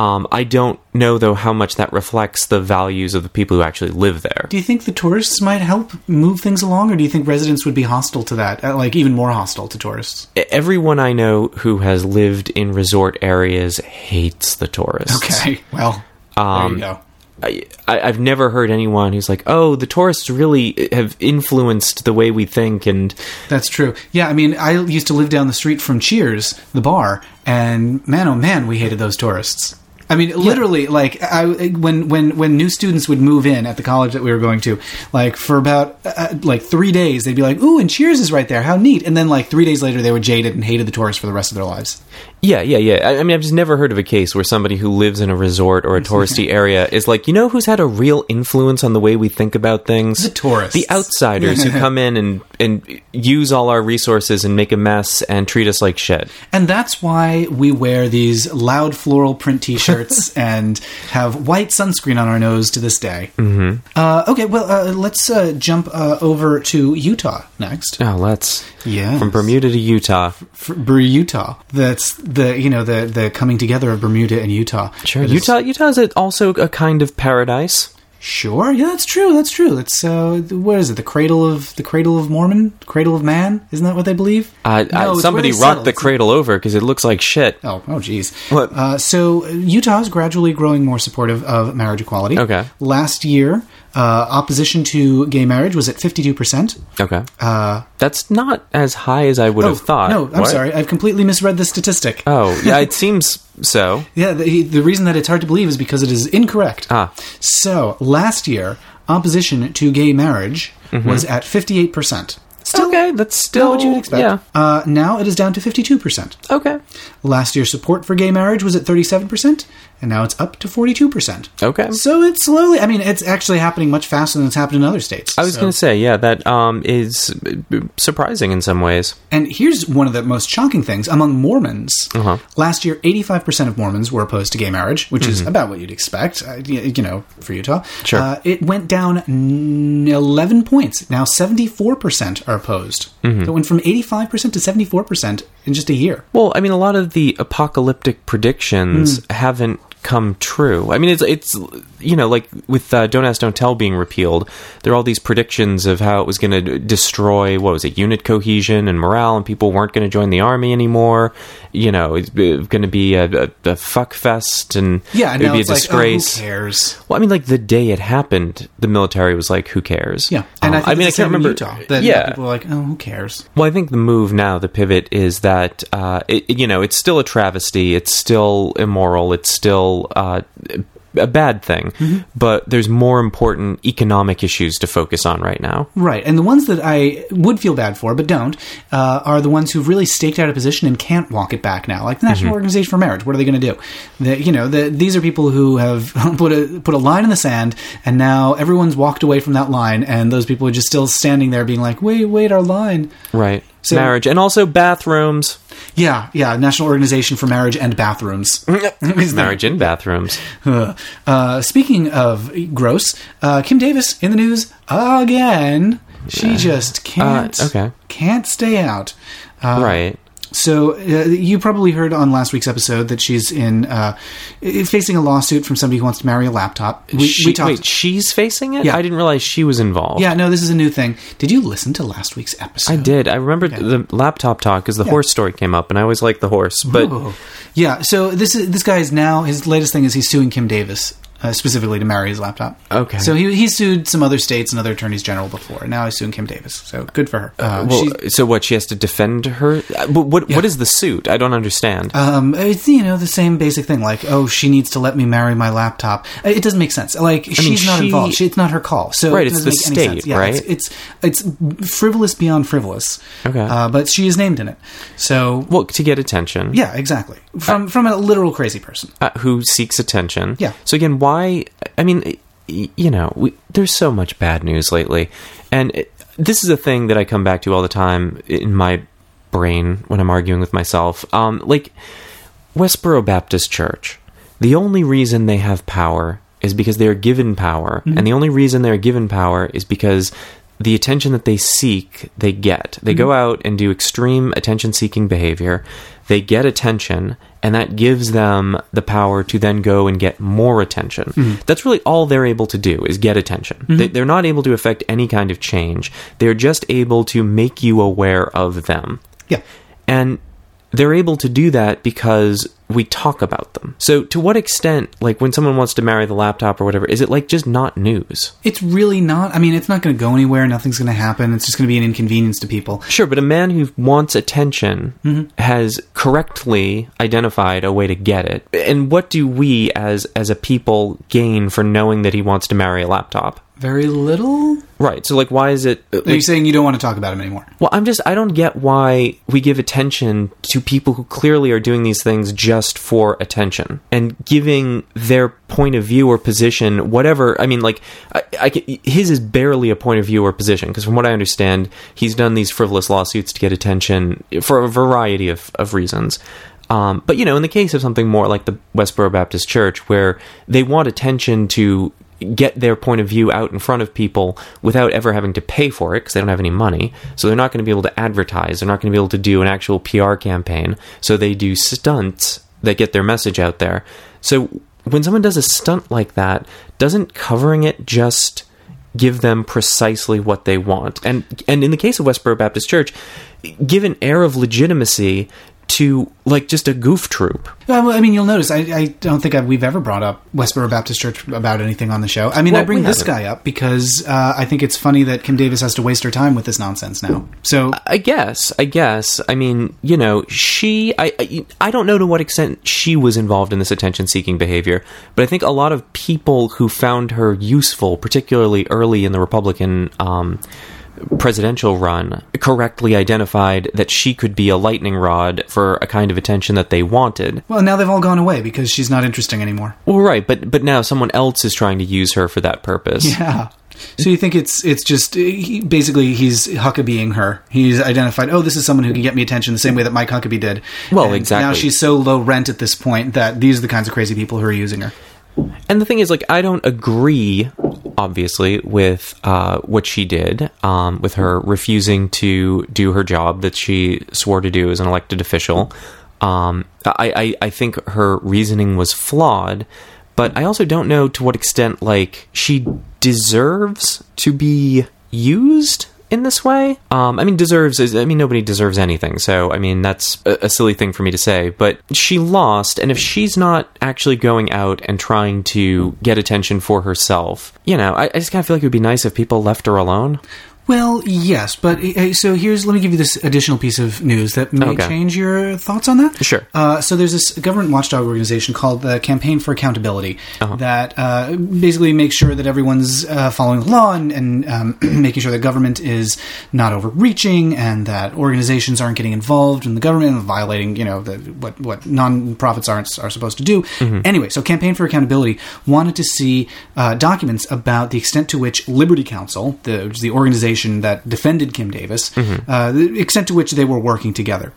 Um, I don't know though how much that reflects the values of the people who actually live there. Do you think the tourists might help move things along, or do you think residents would be hostile to that, uh, like even more hostile to tourists? Everyone I know who has lived in resort areas hates the tourists. Okay, well, Um, there you go. I, I, I've never heard anyone who's like, "Oh, the tourists really have influenced the way we think," and That's true. Yeah, I mean, I used to live down the street from Cheers, the bar, and man, oh man, we hated those tourists. I mean, literally, like I when when when new students would move in at the college that we were going to, like for about uh, like three days, they'd be like, "Ooh, and Cheers is right there. How neat!" And then like three days later, they were jaded and hated the tourists for the rest of their lives. Yeah, yeah, yeah. I, I mean, I've just never heard of a case where somebody who lives in a resort or a touristy area is like, you know, who's had a real influence on the way we think about things? The tourists. the outsiders who come in and and use all our resources and make a mess and treat us like shit. And that's why we wear these loud floral print T-shirts and have white sunscreen on our nose to this day. Mm-hmm. Uh, okay, well, uh, let's uh, jump uh, over to Utah next. Oh, let's Yes. from Bermuda to Utah. For Ber- Utah. That's the you know the the coming together of Bermuda and Utah. Sure, That is- Utah. Utah is also a kind of paradise. Sure, yeah, that's true. That's true. That's uh, what is it? The cradle of the cradle of Mormon, cradle of man. Isn't that what they believe? Uh, No, uh, somebody they rocked the cradle over because it looks like shit. Oh, oh, geez. What? Uh, so Utah is gradually growing more supportive of marriage equality. Okay. Last year, uh, opposition to gay marriage was at fifty-two percent. Okay, Uh, that's not as high as I would have thought. No, I'm What? sorry. I've completely misread the statistic. Oh, yeah, it seems so. Yeah, the, the reason that it's hard to believe is because it is incorrect. Ah. So, last year, opposition to gay marriage was at 58%. Still, Mm-hmm. okay, that's Still what you'd expect. Yeah. Uh, now it is down to 52%. Okay. Last year, support for gay marriage was at 37%, and now it's up to 42%. Okay. So it's slowly, I mean, it's actually happening much faster than it's happened in other states. I was So- going to say, yeah, that um, is surprising in some ways. And here's one of the most shocking things among Mormons. Uh-huh. Last year, 85% of Mormons were opposed to gay marriage, which is about what you'd expect, uh, you know, for Utah. Mm-hmm. Sure. Uh, it went down 11 points. Now 74% are opposed. Mm-hmm. So it went from 85% to 74% in just a year. Well, I mean, a lot of the apocalyptic predictions Hmm. haven't come true. I mean, it's it's you know like with uh, "Don't Ask, Don't Tell" being repealed, there are all these predictions of how it was going to destroy what was it, unit cohesion and morale, and people weren't going to join the army anymore. You know, it's going to be a, a, a fuck fest, and Yeah, it would be a it's like, oh, disgrace. who cares? Well, I mean, like the day it happened, the military was like, "Who cares?" Yeah, and Um, I, think mean, I can't remember. Utah. That yeah, people were like, oh, who cares? well, I think the move now, the pivot, is that uh, it, you know it's still a travesty, it's still immoral, it's still uh, a bad thing, Mm-hmm. but there's more important economic issues to focus on right now. Right, and the ones that I would feel bad for, but don't, uh, are the ones who've really staked out a position and can't walk it back now. Like the National Organization for Marriage, what are they going to do? The, you know, the, these are people who have put a put a line in the sand, and now everyone's walked away from that line, and those people are just still standing there, being like, "Wait, wait, our line." Right. So- Marriage and also bathrooms. Yeah, yeah, National Organization for Marriage and Bathrooms. Marriage in bathrooms. Uh, speaking of gross, uh, Kim Davis in the news again. She just can't Uh, okay. can't stay out. Uh, right. So uh, you probably heard on last week's episode that she's in uh, facing a lawsuit from somebody who wants to marry a laptop. We, She- we talked. wait, she's facing it? Yeah. I didn't realize she was involved. yeah, no, this is a new thing. Did you listen to last week's episode? I did. I remember the laptop talk because the horse story came up, and I always like the horse. But Oh. yeah. So this is this guy is now his latest thing is he's suing Kim Davis. Uh, specifically to marry his laptop. Okay. So he, he sued some other states and other attorneys general before. and Now he's suing Kim Davis. So good for her. Uh, well, she's- so what? She has to defend her. Uh, What? What, what is the suit? I don't understand. Um, it's you know the same basic thing, like oh, she needs to let me marry my laptop. Uh, It doesn't make sense. Like she's not she- involved. She, it's not her call. So Right, it it's the make state. Yeah, right? It's, it's it's frivolous beyond frivolous. Okay. uh, but she is named in it. So well, to get attention. yeah, exactly. From from a literal crazy person. uh, who seeks attention. Yeah. So again, why? I mean, you know, we, there's so much bad news lately, and it, this is a thing that I come back to all the time in my brain when I'm arguing with myself. Um, like Westboro Baptist Church, the only reason they have power is because they are given power, and the only reason they are given power is because the attention that they seek, they get. They go out and do extreme attention seeking behavior. They get attention, and that gives them the power to then go and get more attention. Mm-hmm. That's really all they're able to do is get attention. Mm-hmm. They, they're not able to affect any kind of change. They're just able to make you aware of them. Yeah. And they're able to do that because we talk about them. So, to what extent, like when someone wants to marry the laptop or whatever, is it like just not news? It's really not. I mean, it's not going to go anywhere. Nothing's going to happen. It's just going to be an inconvenience to people. Sure, but a man who wants attention Mm-hmm. has correctly identified a way to get it. And what do we as as a people gain for knowing that he wants to marry a laptop? Very little. Right. So like why is it Are you saying you don't want to talk about him anymore? Well, I'm just I don't get why we give attention to people who clearly are doing these things just for attention and giving their point of view or position whatever. I mean, like I, I his is barely a point of view or position because from what I understand, he's done these frivolous lawsuits to get attention for a variety of, of reasons. Um, but you know, in the case of something more like the Westboro Baptist Church, where they want attention to get their point of view out in front of people without ever having to pay for it because they don't have any money. So they're not going to be able to advertise. They're not going to be able to do an actual PR campaign. So they do stunts that get their message out there. So when someone does a stunt like that, doesn't covering it just give them precisely what they want? And and in the case of Westboro Baptist Church, give an air of legitimacy to like just a goof troop. Well, I mean, you'll notice I, I don't think i we've ever brought up Westboro Baptist Church about anything on the show. I mean, Well, I bring this guy up because uh, I think it's funny that Kim Davis has to waste her time with this nonsense now. So I guess. I guess. I mean, you know, she. I. I, I don't know to what extent she was involved in this attention-seeking behavior, but I think a lot of people who found her useful, particularly early in the Republican um, presidential run, correctly identified that she could be a lightning rod for a kind of attention that they wanted. well, now they've all gone away because she's not interesting anymore. Well, right, but but now someone else is trying to use her for that purpose. Yeah. So you think it's it's just eh, he, basically he's Huckabeeing her. He's identified. Oh, this is someone who can get me attention the same way that Mike Huckabee did. Well, And exactly. Now she's so low rent at this point that these are the kinds of crazy people who are using her. And the thing is, like, I don't agree, obviously, with uh, what she did, um, with her refusing to do her job that she swore to do as an elected official. Um, I, I, I think her reasoning was flawed, but I also don't know to what extent, like, she deserves to be used in this way. Um, I mean, deserves is, I mean, nobody deserves anything. So, I mean, that's a, a silly thing for me to say. But she lost, and if she's not actually going out and trying to get attention for herself, you know, I, I just kind of feel like it would be nice if people left her alone. Well, yes, but uh, so here's let me give you this additional piece of news that may Okay. change your thoughts on that. Sure. Uh, so there's this government watchdog organization called the Campaign for Accountability Uh-huh. that uh, basically makes sure that everyone's uh, following the law and, and um, making sure that government is not overreaching and that organizations aren't getting involved in the government and violating you know the, what what non-profits aren't are supposed to do. Mm-hmm. Anyway, so Campaign for Accountability wanted to see uh, documents about the extent to which Liberty Counsel, the, the organization that defended Kim Davis, Mm-hmm. uh, the extent to which they were working together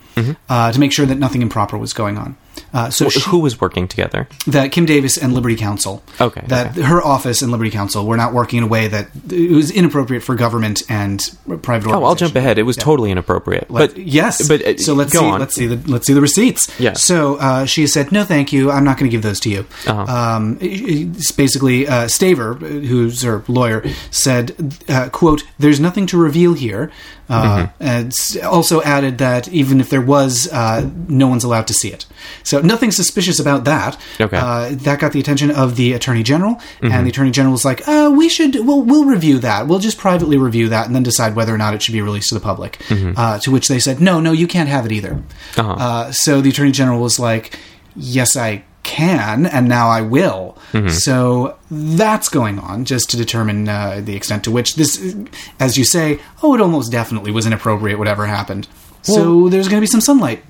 uh, to make sure that nothing improper was going on. Uh, so she, Who was working together? that Kim Davis and Liberty Counsel, Okay, that okay. her office and Liberty Counsel were not working in a way that it was inappropriate for government and private. Oh, I'll jump ahead. It was totally inappropriate. But But yes, but uh, so let's see. on. Let's see the let's see the receipts. Yeah. So uh, she said, "No, thank you. I'm not going to give those to you." Uh-huh. Um, it's basically, uh, Staver, who's her lawyer, said, uh, "quote There's nothing to reveal here." Uh, Mm-hmm. and also added that even if there was, uh, no one's allowed to see it. So nothing suspicious about that. Okay. Mm-hmm. Uh, that got the attention of the attorney general, and the attorney general was like, uh, "We should, we'll, we'll review that. We'll just privately review that, and then decide whether or not it should be released to the public." Uh, to which they said, "No, no, you can't have it either." Mm-hmm. Uh-huh. Uh, so the attorney general was like, "Yes, I." Can and now I will. Mm-hmm. So that's going on just to determine uh, the extent to which this, as you say, oh, it almost definitely was inappropriate. Whatever happened. so there's going to be some sunlight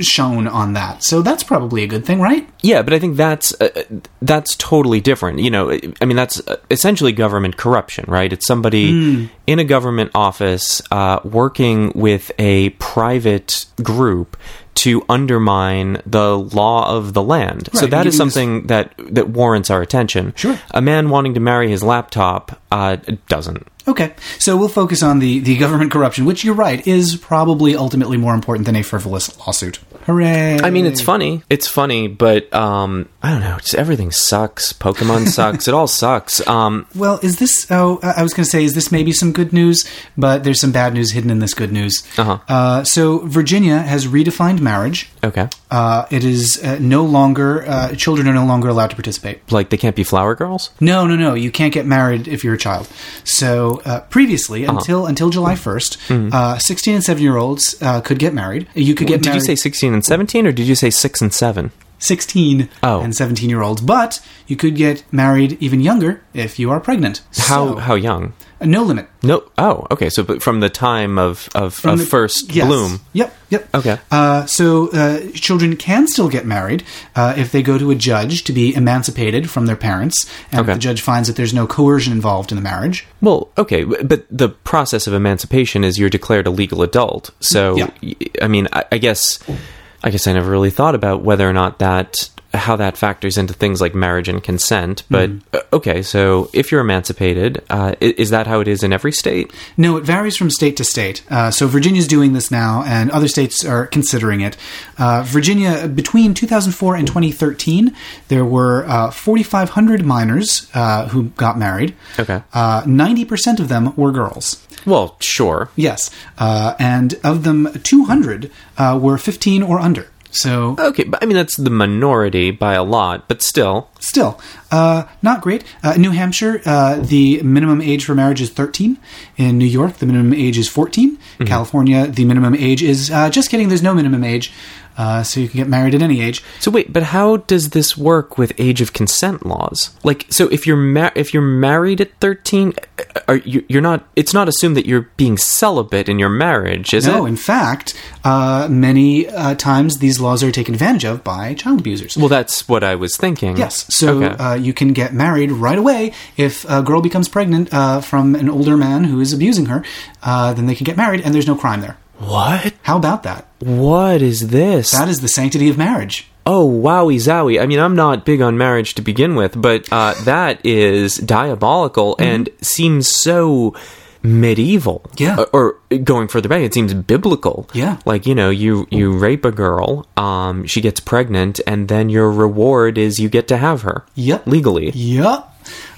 shown on that. So that's probably a good thing, right? Yeah, but I think that's uh, that's totally different. You know, I mean, that's uh, essentially government corruption, right? It's somebody Hmm. in a government office uh, working with a private group to undermine the law of the land. so Right, that is giving this- something that that warrants our attention. Sure. a man wanting to marry his laptop uh, doesn't. Okay, so we'll focus on the, the government corruption, which you're right is probably ultimately more important than a frivolous lawsuit. Hooray! I mean, it's funny. It's funny, but um, I don't know. Just everything sucks. Pokemon sucks. It all sucks. Um, Well, is this? Oh, I was going to say, is this maybe some good news? But there's some bad news hidden in this good news. Uh-huh. Uh, so Virginia has redefined marriage. okay, Uh, it is uh, no longer uh, children are no longer allowed to participate. like they can't be flower girls. No, no, no. You can't get married if you're a child. So uh, previously, Uh-huh. until until July 1st, uh, 16 and 7 year olds uh, could get married. You could get Did you say sixteen and seventeen, or did you say six and seven? 16 Oh. and 17 year olds, but you could get married even younger if you are pregnant. How So, how young? uh, no limit. No. Oh, okay. So, but from the time of of, of the- first yes. bloom. Yep, yep. Okay. Uh, so uh, children can still get married uh, if they go to a judge to be emancipated from their parents, and Okay. the judge finds that there's no coercion involved in the marriage. Well, okay, but the process of emancipation is you're declared a legal adult. So, Yeah. I mean, I, I guess, I guess I never really thought about whether or not that how that factors into things like marriage and consent. But uh, okay, so if you're emancipated, uh, is that how it is in every state? No, it varies from state to state. Uh, so Virginia's doing this now, and other states are considering it. Uh, Virginia, between 2004 and 2013, there were uh, 4,500 minors uh, who got married. Okay. Uh, 90% of them were girls. Well, sure. Yes. Uh, and of them, 200 uh, were 15 or under. So Okay, but I mean that's the minority by a lot, but still. Still, uh, not great. Uh, New Hampshire, uh, the minimum age for marriage is 13. In New York, the minimum age is 14. California, the minimum age is uh, just kidding. There's no minimum age, uh, so you can get married at any age. So wait, but how does this work with age of consent laws? Like, so if you're ma- if you're married at thirteen, are you, you're not? It's not assumed that you're being celibate in your marriage, is No, it? No, in fact, uh, many uh, times these laws are taken advantage of by child abusers. well, that's what I was thinking. Yes, so Okay. uh, you can get married right away if a girl becomes pregnant uh, from an older man who is abusing her. Uh, then they can get married, and there's no crime there. What? How about that? What is this? That is the sanctity of marriage. oh, wowie zowie! I mean, I'm not big on marriage to begin with, but uh, that is diabolical and seems so medieval. Yeah. Or, or going further back, it seems biblical. Yeah. Like you know, you you rape a girl, um, she gets pregnant, and then your reward is you get to have her. Yep. Legally. Yep.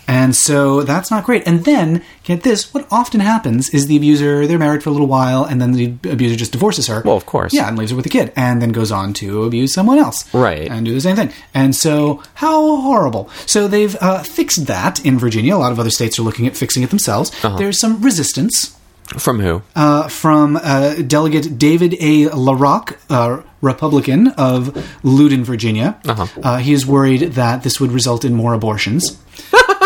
And so that's not great. And then, get this, what often happens is the abuser, they're married for a little while, and then the abuser just divorces her. Well, of course. Yeah, and leaves her with a kid, and then goes on to abuse someone else. Right. And do the same thing. And so, how horrible. So they've uh, fixed that in Virginia. A lot of other states are looking at fixing it themselves. Uh-huh. There's some resistance From who? uh, from uh, Delegate David A. LaRock, uh, Republican of Loudoun, Virginia. Uh-huh. Uh, he is worried that this would result in more abortions.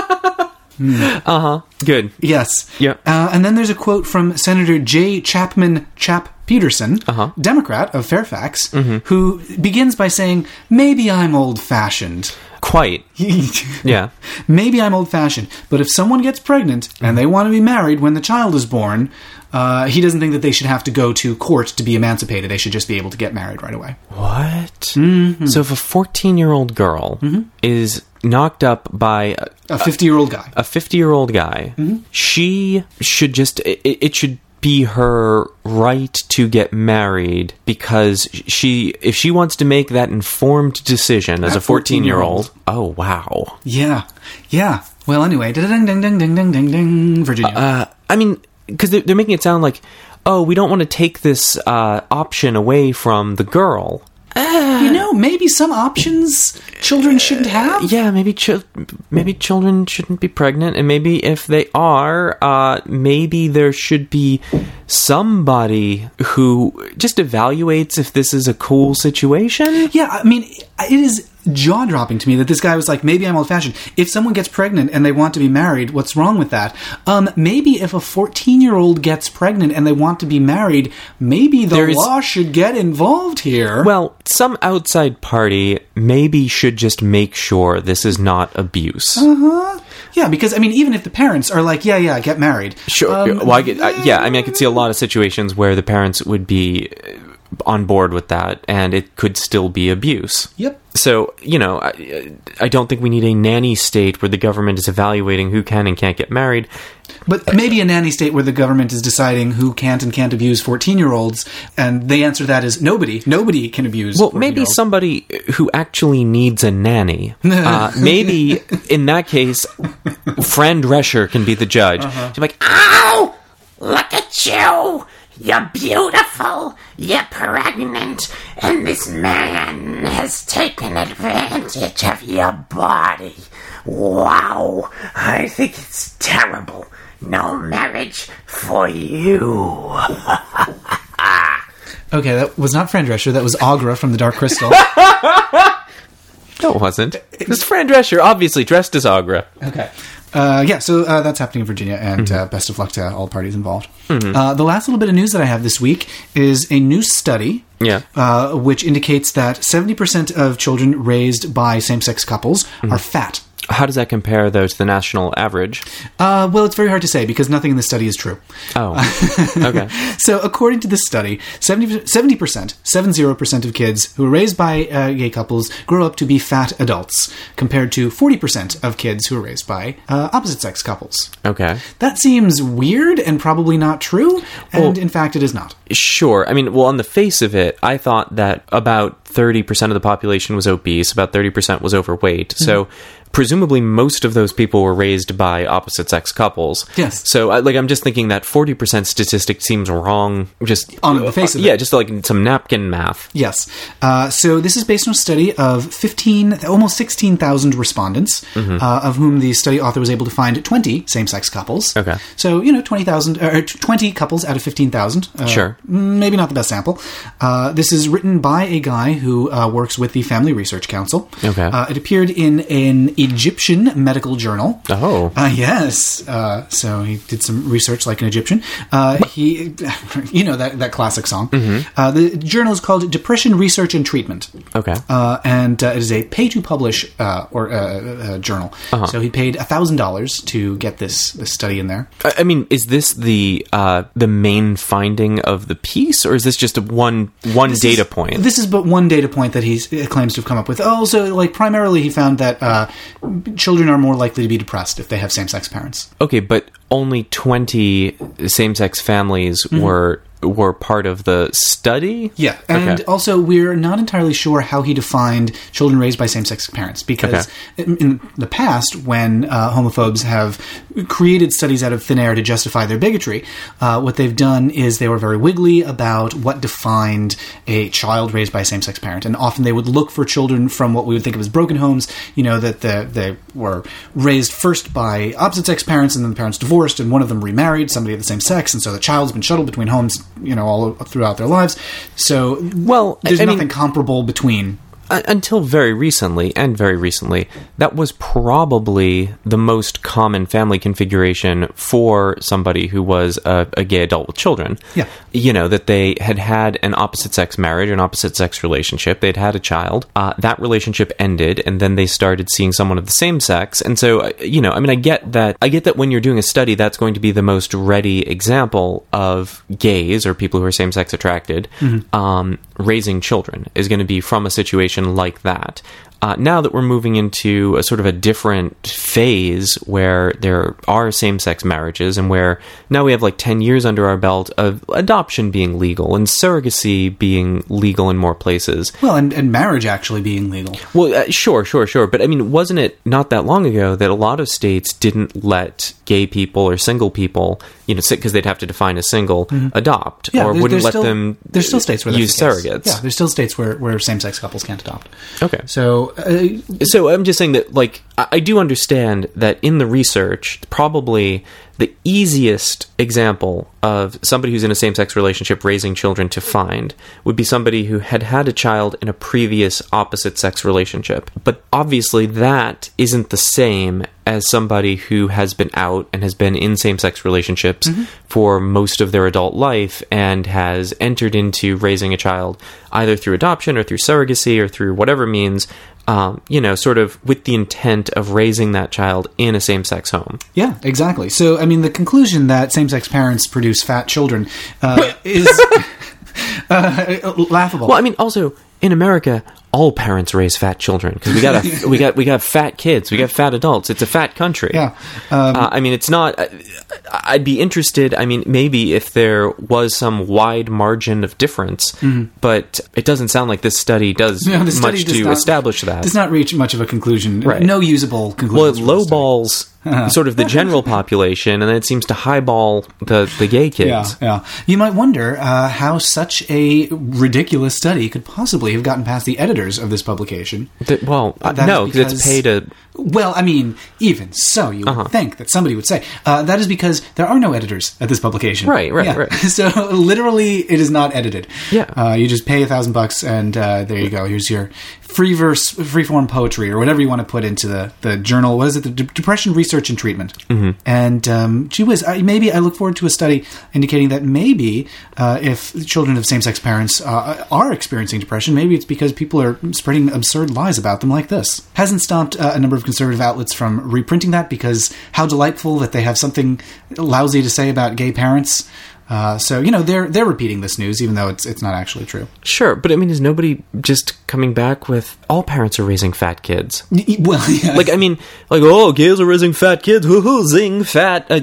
Good. Yes. Yeah. Uh, and then there's a quote from Senator J. Chapman Chap Peterson, Uh-huh. Democrat of Fairfax, Mm-hmm. who begins by saying, Maybe I'm old fashioned. Quite. Yeah. Maybe I'm old fashioned, but if someone gets pregnant and they want to be married when the child is born, uh, he doesn't think that they should have to go to court to be emancipated. They should just be able to get married right away. What? Mm-hmm. So if a 14 year old girl is knocked up by a 50 year old guy. A 50 year old guy. Mm-hmm. She should just, it, it should be her right to get married because she if she wants to make that informed decision as a 14 year old oh wow yeah yeah well anyway ding ding ding ding ding ding ding virginia uh, uh, i mean because they're, they're making it sound like oh we don't want to take this uh, option away from the girl you know, maybe some options children shouldn't have. Yeah, maybe maybe children shouldn't be pregnant, and maybe if they are, uh, maybe there should be somebody who just evaluates if this is a cool situation. Yeah, I mean, it is jaw dropping to me that this guy was like, maybe I'm old fashioned. If someone gets pregnant and they want to be married, what's wrong with that? Um, maybe if a 14 year old gets pregnant and they want to be married, maybe the There is- law should get involved here. Well, some outside party maybe should just make sure this is not abuse. yeah, because I mean, even if the parents are like, yeah, yeah, get married. Sure. um, well, I get, uh, yeah, I mean, I could see a lot of situations where the parents would be on board with that, and it could still be abuse. Yep. So, you know, I, I don't think we need a nanny state where the government is evaluating who can and can't get married. But maybe a nanny state where the government is deciding who can't and can't abuse 14 year olds, and the answer to that is nobody. Nobody can abuse Well, maybe somebody who actually needs a nanny. Uh, maybe in that case, Fran Drescher can be the judge. She's like, Ow! Look at you! You're beautiful, you're pregnant, and this man has taken advantage of your body. Wow, I think it's terrible. No marriage for you. Okay, that was not Fran Drescher, that was Aughra from the Dark Crystal. no, it wasn't. It was Fran Drescher, obviously dressed as Aughra. Okay. Uh, yeah, so uh, that's happening in Virginia, and uh, best of luck to all parties involved. Uh, the last little bit of news that I have this week is a new study. Yeah. Uh, which indicates that 70% of children raised by same sex couples are fat. How does that compare, though, to the national average? Uh, well, it's very hard to say because nothing in the study is true. Oh, okay. So, according to this study, 70, 70%, 70% of kids who are raised by uh, gay couples grow up to be fat adults, compared to 40% of kids who are raised by uh, opposite sex couples. Okay. That seems weird and probably not true, and Well- in fact, it is not. Sure. I mean, well, on the face of it, I thought that about 30% of the population was obese, about 30% was overweight. So, presumably, most of those people were raised by opposite sex couples. Yes. So, I, like, I'm just thinking that 40% statistic seems wrong. Just On the face of it. Yeah, just like some napkin math. Yes. Uh, so this is based on a study of 15, almost 16,000 respondents, Mm-hmm. uh, of whom the study author was able to find 20 same-sex couples. Okay. So, you know, 20,000, or 20 couples out of 15,000. Uh, Sure. Maybe not the best sample. Uh, this is written by a guy who uh, works with the Family Research Council. Okay. Uh, it appeared in an Egyptian medical journal. Oh. Uh, yes. Uh, so he did some research like an Egyptian. Uh, he, you know that that classic song. Mm-hmm. Uh, the journal is called Depression Research and Treatment. Okay. Uh, and uh, it is a pay to publish uh, or uh, uh, journal. Uh-huh. So he paid thousand dollars to get this this study in there. I I mean, is this the uh, the main finding of the piece, or is this just a one one This data is- point? This is but one data point that he claims to have come up with. Also, like primarily, he found that uh, children are more likely to be depressed if they have same sex parents. Okay, but only 20 same-sex families Mm-hmm. were were part of the study? Yeah, and Okay. also we're not entirely sure how he defined children raised by same-sex parents because in, in the past, when uh, homophobes have created studies out of thin air to justify their bigotry, uh, what they've done is they were very wiggly about what defined a child raised by a same-sex parent, and often they would look for children from what we would think of as broken homes. You know that the, they were raised first by opposite-sex parents, and then the parents divorced, and one of them remarried somebody of the same sex, and so the child's been shuttled between homes, you know, all throughout their lives. So Well, there's I mean- nothing comparable between. Uh, until very recently, and very recently, that was probably the most common family configuration for somebody who was a, a gay adult with children. Yeah. You know, that they had had an opposite sex marriage, an opposite sex relationship, they'd had a child, uh, that relationship ended, and then they started seeing someone of the same sex. And so, uh, you know, I mean, I get that, I get that when you're doing a study, that's going to be the most ready example of gays or people who are same sex attracted um, raising children is going to be from a situation like that. Uh, now that we're moving into a sort of a different phase where there are same sex marriages and where now we have like 10 years under our belt of adoption being legal and surrogacy being legal in more places. Well, and, and marriage actually being legal. Well, uh, sure, sure, sure. But I mean, wasn't it not that long ago that a lot of states didn't let gay people or single people, you know, because they'd have to define a single, adopt Mm-hmm. Yeah, or wouldn't let still, them There's still states where use the surrogates? Yeah, there's still states where, where same-sex couples can't adopt. Okay. So uh, So I'm just saying that, like, I I do understand that in the research, probably the easiest example of somebody who's in a same sex relationship raising children to find would be somebody who had had a child in a previous opposite sex relationship. But obviously, that isn't the same as somebody who has been out and has been in same sex relationships for most of their adult life and has entered into raising a child either through adoption or through surrogacy or through whatever means um, you know, sort of with the intent of raising that child in a same sex home. yeah, exactly. So I mean, the conclusion that same-sex parents produce fat children uh, is uh, laughable. Well, I mean, also in America, all parents raise fat children because we got a, we got we got fat kids, we got fat adults. It's a fat country. Yeah. Um, uh, I mean, it's not. I- I'd be interested. I mean, maybe if there was some wide margin of difference, but it doesn't sound like this study does Mm-hmm. No, study much does to not- establish that. does not reach much of a conclusion. Right. No usable conclusion. well, it lowballs sort of the general population, and then it seems to highball the the gay kids. yeah. yeah. You might wonder uh, how such a ridiculous study could possibly have gotten past the editors of this publication. That- well, uh, no, because it's paid a Well, I mean, even so, you Uh-huh. would think that somebody would say uh, that is because there are no editors at this publication. Right, right, Yeah. right. So literally, it is not edited. Yeah. uh, you just pay a thousand bucks, and uh, there you go. Here's your free verse, free form poetry, or whatever you want to put into the the journal. What is it? The De- Depression Research and Treatment. Mm-hmm. And um, gee whiz, I, maybe I look forward to a study indicating that maybe uh, if children of same sex parents uh, are experiencing depression, maybe it's because people are spreading absurd lies about them like this. Hasn't stopped uh, a number of conservative outlets from reprinting that because how delightful that they have something lousy to say about gay parents. Uh, so you know they're they're repeating this news even though it's it's not actually true. sure, but I mean, is nobody just coming back with all parents are raising fat kids? Well, yeah. like I mean, like oh, gays are raising fat kids. Woohoo, zing, fat. Uh,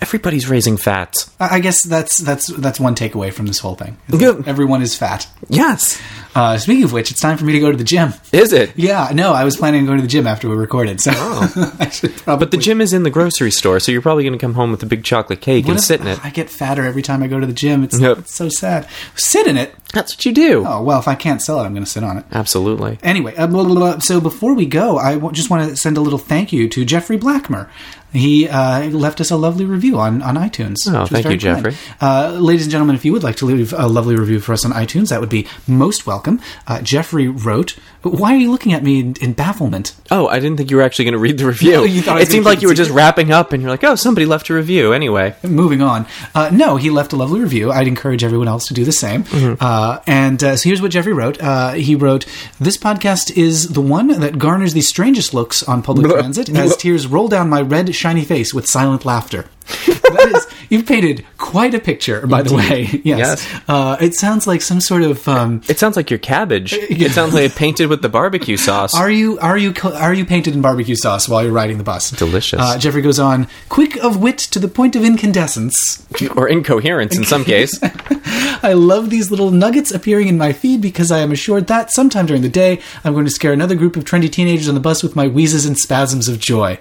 everybody's raising fats. I guess that's that's that's one takeaway from this whole thing. is. Everyone is fat. Yes, Uh, speaking of which, it's time for me to go to the gym. is it? Yeah, no, I was planning on going to the gym after we recorded, so should probably. Oh. But the gym is in the grocery store, so you're probably going to come home with a big chocolate cake What and sit in it. I get fatter every time I go to the gym. It's, Yep. it's so sad. Sit in it. That's what you do. Oh well, if I can't sell it, I'm going to sit on it. Absolutely. Anyway, uh, blah, blah, blah. so before we go, I w- just want to send a little thank you to Jeffrey Blackmer. He uh, left us a lovely review on, on iTunes. Oh, thank you, Jeffrey. Uh, ladies and gentlemen, if you would like to leave a lovely review for us on iTunes, that would be most welcome. Uh, Jeffrey wrote, "Why are you looking at me in, in bafflement?" Oh, I didn't think you were actually going to read the review. You thought I was it seemed like you were just secret? wrapping up, and you're like, "Oh, somebody left a review." Anyway, Moving on. Uh, no, he left a lovely review. I'd encourage everyone else to do the same. Mm-hmm. Uh, and uh, so here's what Jeffrey wrote. Uh, he wrote, "This podcast is the one that garners the strangest looks on public transit as tears roll down my red, shiny face with silent laughter." that is, you've painted quite a picture, by the way. Yes. Yes. Uh, it sounds like some sort of. Um, it sounds like your cabbage. It sounds like painted with the barbecue sauce. Are you are you are you painted in barbecue sauce while you're riding the bus? Delicious. Uh, Jeffrey goes on, quick of wit to the point of incandescence. or incoherence in some case. I love these little nuggets appearing in my feed because I am assured that sometime during the day I'm going to scare another group of trendy teenagers on the bus with my wheezes and spasms of joy.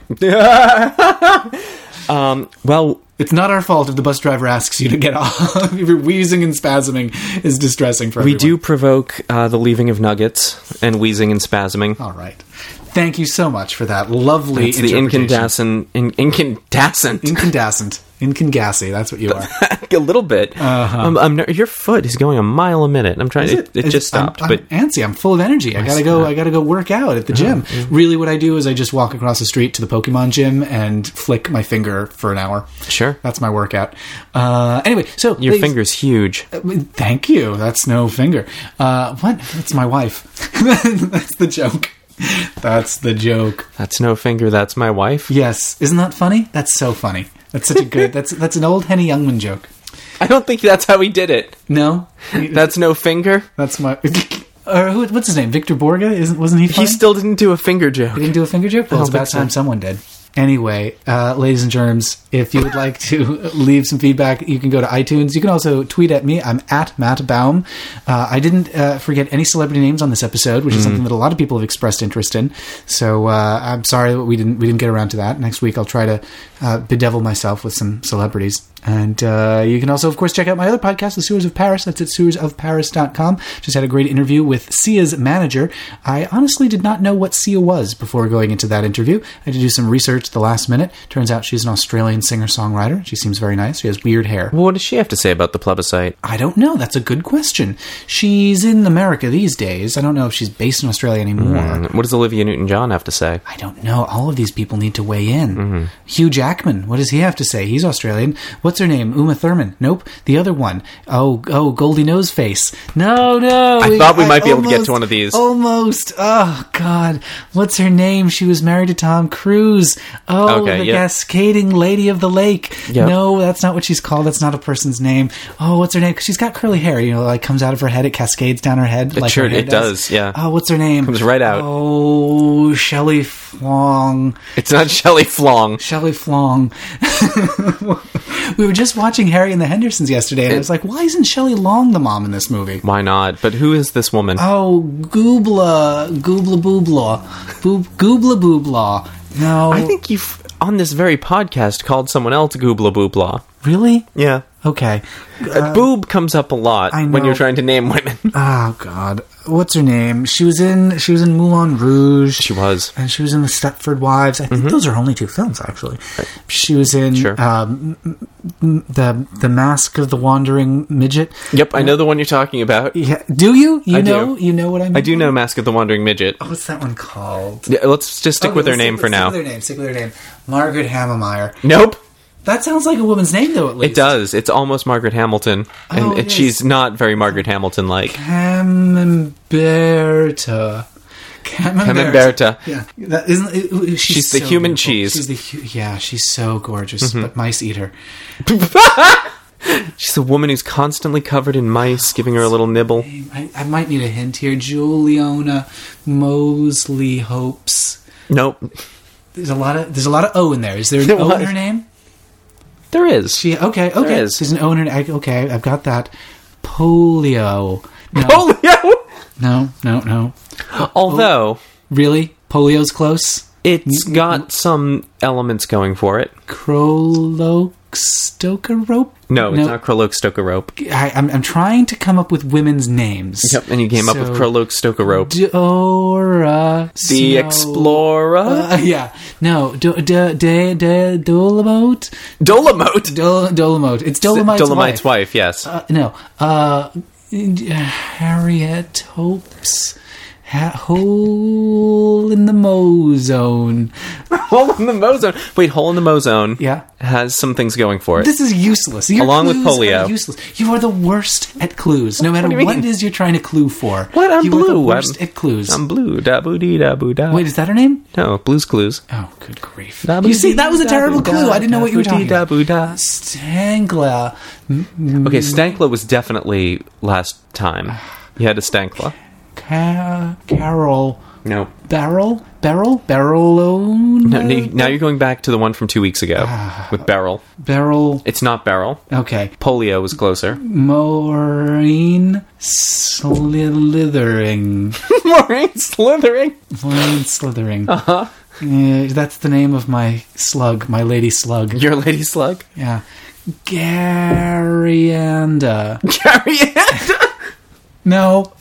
well, It's not our fault if the bus driver asks you to get off. if your wheezing and spasming is distressing for we everyone. do provoke uh, the leaving of nuggets and wheezing and spasming. All right. Thank you so much for that lovely It's the incandescent, in, incandescent. Incandescent. Incangassy, that's what you are. a little bit. Um, I'm, your foot is going a mile a minute. I'm trying. Uh-huh. Is It, it, just stopped, I'm, but I'm antsy. I'm full of energy. I gotta go. I gotta go work out at the gym. Really, what I do is I just walk across the street to the Pokemon gym and flick my finger for an hour. sure. That's my workout. Uh, anyway, so Your ladies- finger's huge. Thank you. That's no finger. Uh, what? That's my wife. that's the joke. That's the joke. That's no finger. That's my wife. Yes, isn't that funny? That's so funny. That's such a good. That's that's an old Henny Youngman joke. I don't think that's how he did it. No, That's no finger. that's my. Or uh, who, what's his name? Victor Borge? Isn't wasn't he? He still didn't do a finger joke. He didn't do a finger joke? Well, it's about so. time someone did. Anyway, uh, ladies and germs, if you would like to leave some feedback, you can go to iTunes. You can also tweet at me. I'm at Matt Baum. Uh, I didn't uh, forget any celebrity names on this episode, which is Mm. something that a lot of people have expressed interest in. So uh, I'm sorry that we didn't we didn't get around to that. Next week, I'll try to uh, bedevil myself with some celebrities. And uh, you can also, of course, check out my other podcast, The Sewers of Paris. That's at sewersofparis.com. Just had a great interview with Sia's manager. I honestly did not know what Sia was before going into that interview. I had to do some research at the last minute. Turns out she's an Australian singer songwriter. She seems very nice. She has weird hair. Well, what does she have to say about the plebiscite? I don't know. That's a good question. She's in America these days. I don't know if she's based in Australia anymore. Mm, What does Olivia Newton-John have to say? I don't know. All of these people need to weigh in. Mm-hmm. Hugh Jackman, what does he have to say? He's Australian. What's what's her name? Uma Thurman. Nope. The other one. Oh, oh, Goldie Nose Face. No, no. I thought we might be able to get to one of these. Almost. Oh God. What's her name? She was married to Tom Cruise. Oh, Okay, the yep. cascading lady of the lake. Yep. No, that's not what she's called. That's not a person's name. Oh, what's her name? 'Cause she's got curly hair. You know, like comes out of her head. It cascades down her head. Like sure- her hair it does, yeah. Oh, what's her name? Comes right out. Oh, Shelley Flong. It's not Shelley Flong. Shelley Flong. we were just watching Harry and the Hendersons yesterday, and I was like, why isn't Shelley Long the mom in this movie? Why not? But who is this woman? Oh, Goobla, Goobla Boobla, Boob, Goobla Boobla. No, I think you've on this very podcast called someone else Goobla Boobla. really. Yeah. Okay. Uh, boob comes up a lot when you're trying to name women. Oh God, what's her name? She was in she was in Moulin Rouge. she was. and she was in the Stepford Wives. I think those are only two films, actually. She was in Mm-hmm. Sure. um, the the Mask of the Wandering Midget. Yep, I know the one you're talking about. Yeah, do you? You I do. know? You know what I mean? I do know Mask of the Wandering Midget. Oh, what's that one called? Yeah, let's just stick Okay, with her name stick- for now. Stick with her name. Stick with her name. Margaret Hammermeyer. Nope. That sounds like a woman's name, though. At least It does. It's almost Margaret Hamilton, oh, and Oh, it- it she's not very Margaret Hamilton like. Camemberta. Camemberta. Yeah, that isn't. it- it- she's, She's the so human beautiful. cheese. She's the hu- yeah. She's so gorgeous, mm-hmm. but mice eat her. She's a woman who's constantly covered in mice, giving her a little nibble. I, I might need a hint here. Juliana Mosley Hopes. Nope. There's a lot of there's a lot of O in there. Is there an There O was. in her name? There is. She okay okay. is. There's an O in her. I, okay, I've got that. Polio. No, Polio! no, no, no. Although, oh, Really, polio's close. it's mm-hmm. got some elements going for it. Krolostoker rope. No, it's not Krolok Stoker-Rope. I, I'm I'm trying to come up with women's names. Yep, and you came up with So- Krolok Stoker-Rope. Dora. The Snow- Explorer? Uh, yeah. No. Do, do, do, do, Dolomite? Dolomote! Dol- Dolomite. It's Dolomite's, Dolomite's wife. wife, yes. Uh, no. Uh, Harriet Hopes. Hole in the Mozone. Hole in the Mozone. Wait, Hole in the Mozone Yeah. has some things going for it. This is useless. Your Along with polio. useless. You are the worst at clues. No matter you what it is you're trying to clue for. What? I'm you are the blue. worst I'm- at clues. I'm blue. Da boo dee da boo da. Wait, is that her name? no, Blues Clues. Oh, good grief! Da You see, that was a terrible clue. I didn't know what you were talking about. boo da. Stangla. Okay, Stankla was definitely last time. You had a Stankla. Ca- Carol. No. Barrel? Barrel? Barrel? No, now now you're going back to the one from two weeks ago with Beryl. Barrel. It's not Beryl. Okay. Polio was closer. Maureen Slithering. Maureen slithering. Maureen Slithering. Uh-huh. Yeah, that's the name of my slug, my lady slug. Your lady slug. Yeah. Garyanda. Garyanda. No.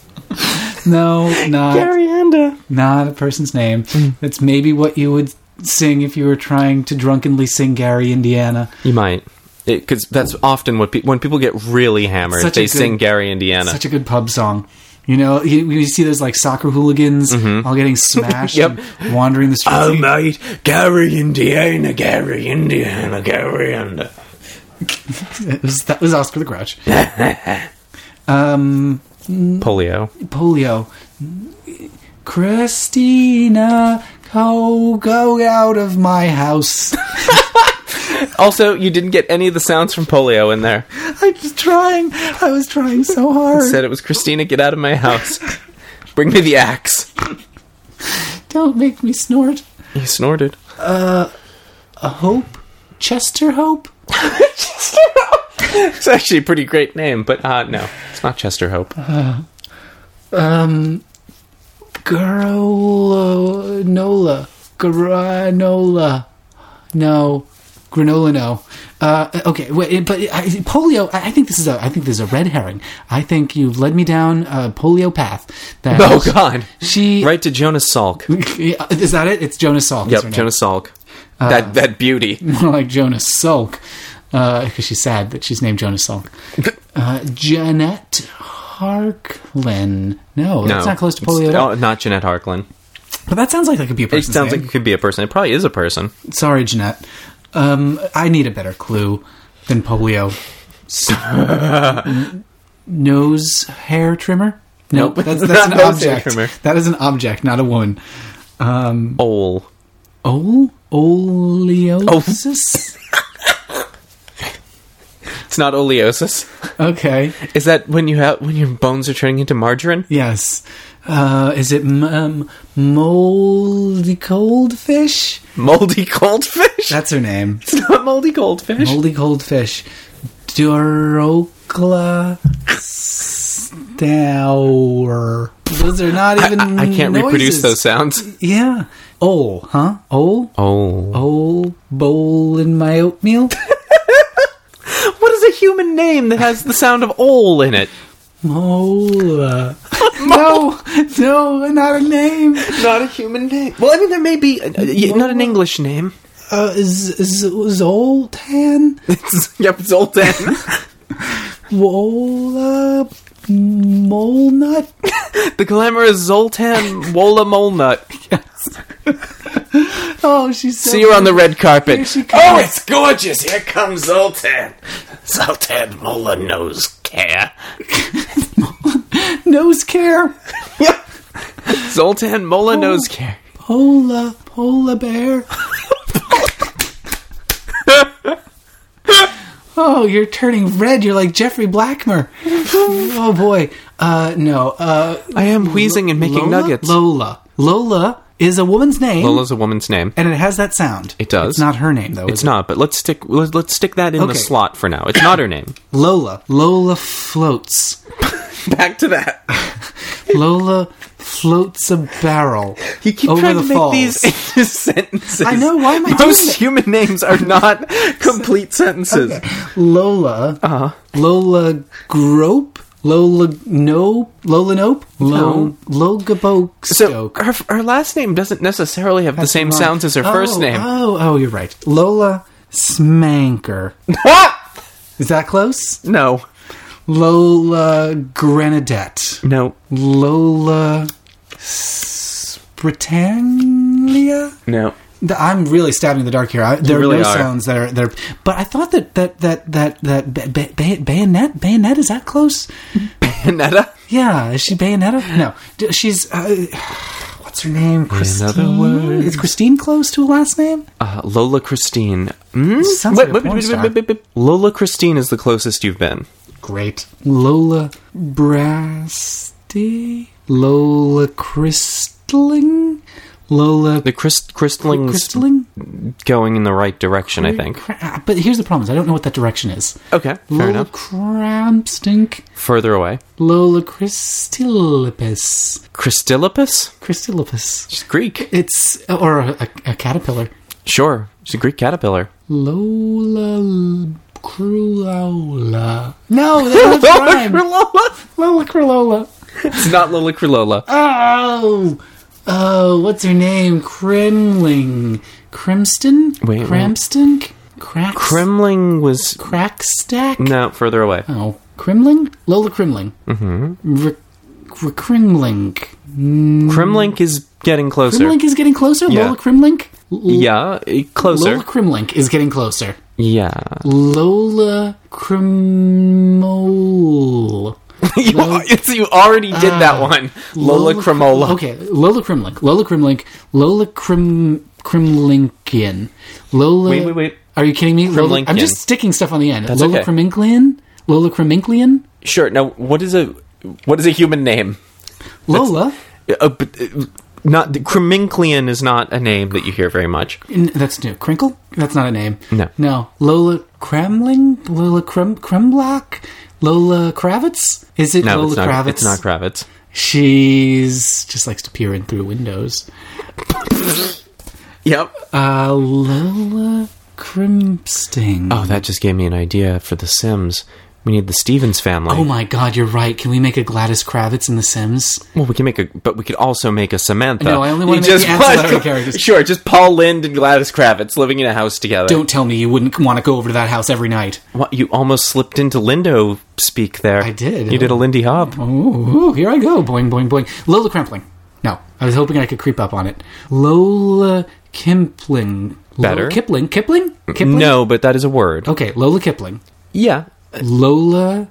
No, not Garyanda. not a person's name. That's maybe what you would sing if you were trying to drunkenly sing Gary, Indiana. You might. Because that's often what pe- when people get really hammered, Such they good- sing Gary Indiana. Such a good pub song. You know, you, you see those like soccer hooligans all getting smashed Yep. and wandering the streets. Oh, mate, Gary Indiana, Gary Indiana, Gary Indiana. It was- that was Oscar the Grouch. um, Polio. polio. Christina, go go out of my house. Also, you didn't get any of the sounds from Polio in there. I was trying. I was trying so hard. I said it was Christina, get out of my house. Bring me the axe. Don't make me snort. He snorted. Uh, a hope, Chester Hope. It's actually a pretty great name, but uh, no, it's not Chester Hope. Um, granola, granola. No, granola. No. Uh, okay, wait, but I, polio. I think this is a. I think this is a red herring. I think you've led me down a polio path. That Oh, God. she Right to Jonas Salk. Is that it? It's Jonas Salk. Yep. Jonas Salk. that that beauty. more like Jonas Sulk, because she's sad that she's named Jonas Sulk. Uh, Jeanette Harklin. No, No, that's not close to polio. Oh, not Jeanette Harklin. But that sounds like that could be a person. It sounds name. like it could be a person. It probably is a person. Sorry, Jeanette. Um, I need a better clue. than polio. Nose hair trimmer? No, Nope. that's, that's an object. That is an object, not a woman. Ole. Ol oleosis. It's not oleosis. Okay. Is that when you have when your bones are turning into margarine? Yes. Uh, is it m- um, moldy cold fish? Moldy goldfish? That's her name. It's not moldy goldfish. Moldy cold fish. Dorocla stour. Those are not even. I, I can't reproduce those sounds. Yeah. Ol, huh? Ol? Oh. Ol bowl in my oatmeal? What is a human name that has the sound of ole in it? Mola. no, no, not a name. Not a human name. Well, I mean, there may be uh, y- not an English name. Uh, Z- Z- Zoltan? Yep, Zoltan. Wola Molnut? the glamorous Zoltan Wola Molnut. Oh, she's so See her on the red carpet. Here she comes. Oh, it's gorgeous. Here comes Zoltan. Zoltan Mola knows care. nose care. Zoltan Mola knows care. Pola, polar bear. oh, you're turning red. You're like Jeffrey Blackmer. oh boy. Uh, no. Uh, I am wheezing and making Lola? nuggets. Lola. Lola is a woman's name, Lola's a woman's name. and it has that sound. It does. It's not her name though. It's not, but let's stick let's, let's stick that in the slot for now. It's not her name. Lola. Lola floats. Back to that. Lola floats a barrel You keep over trying the to make falls. these into sentences. I know, why am I doing Most human names are not complete sentences. Lola. Uh-huh. Lola Grope. Lola Nope. Lola Nope. Lo, Logaboke So her, her last name doesn't necessarily have the same Wrong. sounds as her Oh, first name. Oh, oh, you're right. Lola Smanker. Is that close? no, Lola Grenadette. no, Lola Britannia. no. The- I'm really stabbing in the dark here. I, there really are no are. sounds that are there, but I thought that that that that that ba- ba- ba- bayonet bayonet is that close? Bayonetta? Yeah, is she Bayonetta? No, D- she's uh, what's her name? Christine. Is Christine close to a last name? Uh, Lola Christine. Mm? Sounds like a porn star. Lola Christine is the closest you've been. Great. Lola Brasty. Lola Crystling. Lola The Crystling. going in the right direction, I think. Cra- uh, But here's the problem: is I don't know what that direction is. Okay, fair Lola enough. Crampstink. Further away. Lola Crystillipus. Christillipus? Crystillipus. She's Greek. It's or a, a caterpillar. Sure. She's a Greek caterpillar. Lola Crulola. No, that's Lola rhyme. Crilola? Lola Crulola. It's not Lola Crilola. Oh, oh, what's her name? Kremling, Crimston, Wait. Cramston, Cracks, Kremling was. Crackstack. No, further away. Oh, Crimling, Lola Crimling. Mm-hmm. R- R- Crimling. Kremlink is getting closer. Crimlink is getting closer. Yeah. Lola Crimlink. L- Yeah, eh, closer. Lola Crimlink is getting closer. Yeah. Lola Crimol. you, it's- you already did that one. Lola, Cremola. Okay, Lola Crimlink. Lola Crimlink. Lola Crim Crimlinkian. Lola. Wait, wait, wait. Are you kidding me? Lola, I'm just sticking stuff on the end. That's Lola okay. Criminklian. Lola Criminklian. Sure. Now, what is a what is a human name? Lola. Uh, but, uh, not Creminclian is not a name that you hear very much. That's new. Crinkle. That's not a name. No. No. Lola Kremling. Lola Krem Kremblock. Lola Kravitz. Is it No, Lola it's not. Kravitz? It's not Kravitz. She's just likes to peer in through windows. Yep. Uh, Lola Crimsting. Oh, that just gave me an idea for The Sims. We need the Stevens family. Oh my god, you're right. Can we make a Gladys Kravitz in The Sims? Well, we can make a, but we could also make a Samantha. No, I only wanna You make the want- ancillary characters. Sure, just Paul Lynde and Gladys Kravitz living in a house together. Don't tell me you wouldn't want to go over to that house every night. What, you almost slipped into Lindo speak there. I did. You did a Lindy Hop. Ooh, here I go. Boing, boing, boing. Lola Crampling. No, I was hoping I could creep up on it. Lola Kipling. Better. Lola Kipling. Kipling? Kipling? No, but that is a word. Okay, Lola Kipling. Yeah. Lola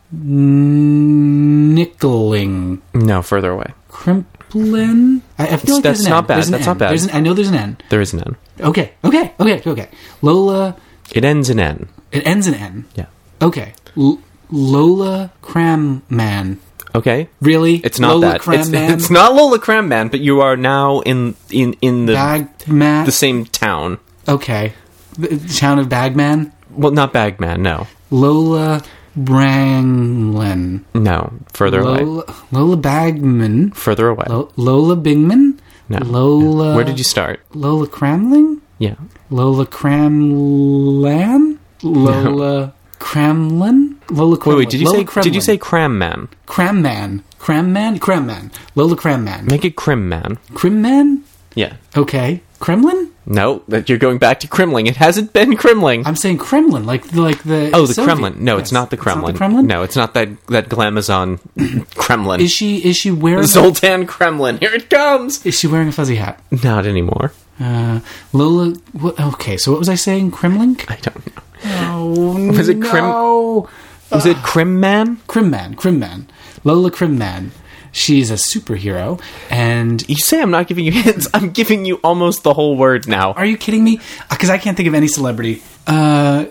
Nickling. No, further away. Crimplin? I, I feel like That's there's an not N. bad. There's an That's N. not bad. There's an, I know there's an N. There is an N. Okay, okay, okay, okay. Lola, It ends in N. it ends in N. Yeah. Okay. L- Lola Cramman. Okay. Really? It's not Lola that. It's, Cramman? it's not Lola Cram Man, but you are now in in in the Bagman? the same town. Okay. The town of Bagman? Well, not Bagman. No, Lola Branglin. no. Further away. Lola, Lola Bagman. Further away. Lo- Lola Bingman? no. Lola. Where did you start? Lola Cramling? Yeah. Lola Cramlan? Lola Kremlin? Lola Wait, wait. Did you Lola say? Did you Kremlin. say Cram Man? Cramman? Cramman? Cramman. Lola Cramman. Make it Crim Man. Crimman? Yeah. Okay. Kremlin? No, that you're going back to Kremlin. It hasn't been Kremlin. I'm saying Kremlin, like like the oh, the Soviet- Kremlin. No, Yes. it's not the Kremlin. It's not the Kremlin. No, it's not that that glamazon Kremlin. Is she is she wearing Zoltan Kremlin. Here it comes. is she wearing a fuzzy hat? Not anymore. Uh, Lola. What, okay, so what was I saying? Kremlin? I don't know. Oh, Was it Krim- no. Was it Crim Man? Crimman? Crimman. Lola Crimman. She's a superhero, and You say I'm not giving you hints. I'm giving you almost the whole word now. are you kidding me? Because I can't think of any celebrity. Uh,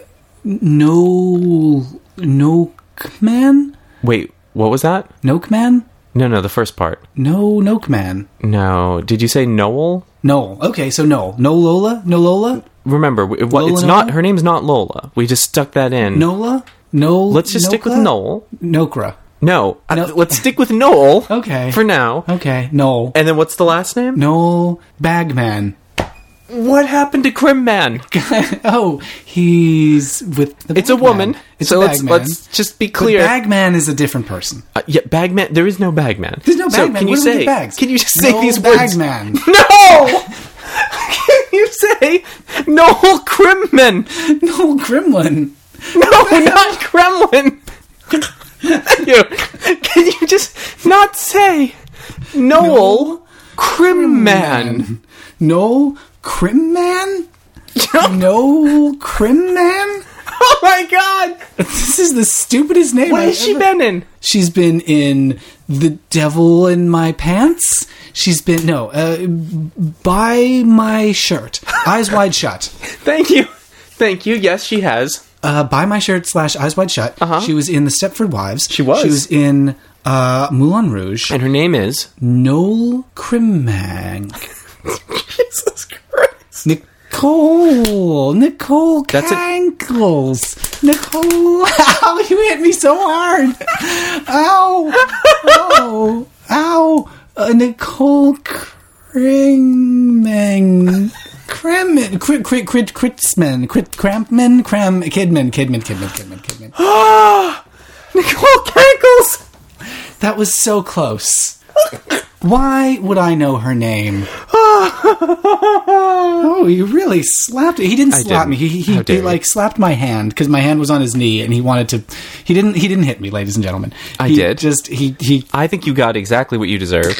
no, Nokman, Wait, what was that? Nokman, No, no, the first part. no Nokman. No. Did you say Noel? No. Okay, so no, no Lola, no Lola, Remember, w- what, Lola it's Noel? not. Her name's not Lola. We just stuck that in. Nola, no. Let's just stick with? Noel. Nokra. No, No. let's stick with Noel. Okay. For now. Okay, Noel. And then what's the last name? Noel Bagman. What happened to Crim Man? oh, he's with the It's a Bagman. woman. It's so a let's Bagman. let's just be But clear. Bagman is a different person. Uh, yeah, Bagman. There is no Bagman. There's no So Bagman. can you Where do we say? bags? Can you just say no these words? Bagman. No. can you say Noel Crimman? no Gremlin. No, not Kremlin. you, can you just not say Noel Crimman? Noel Crimman. Noel Crimman. Oh my god! This is the stupidest name. What I've has she ever- been in? She's been in The Devil in My Pants. She's been no, uh, buy my shirt. Eyes wide shut. Thank you, thank you. Yes, she has. Uh, buy my shirt slash eyes wide shut. Uh-huh. She was in the Stepford Wives. She was. She was in uh, Moulin Rouge. And her name is Noel Crimang. Jesus Christ. Nicole. Nicole That's it. Cankles. Nicole. Ow, you hit me so hard. Ow. Ow. Ow. Uh, Nicole Kringman. Kremen, crit, crit, crit, critsman, crit, crampman, cram, kidman, kidman, kidman, kidman, kidman. Ah, Nicole Cankles. That was so close. Why would I know her name? oh, you really slapped it. He didn't I slap didn't. me. He, he, he, like slapped my hand because my hand was on his knee and he wanted to. He didn't. He didn't hit me, ladies and gentlemen. I He did. Just he he. I think you got exactly what you deserved.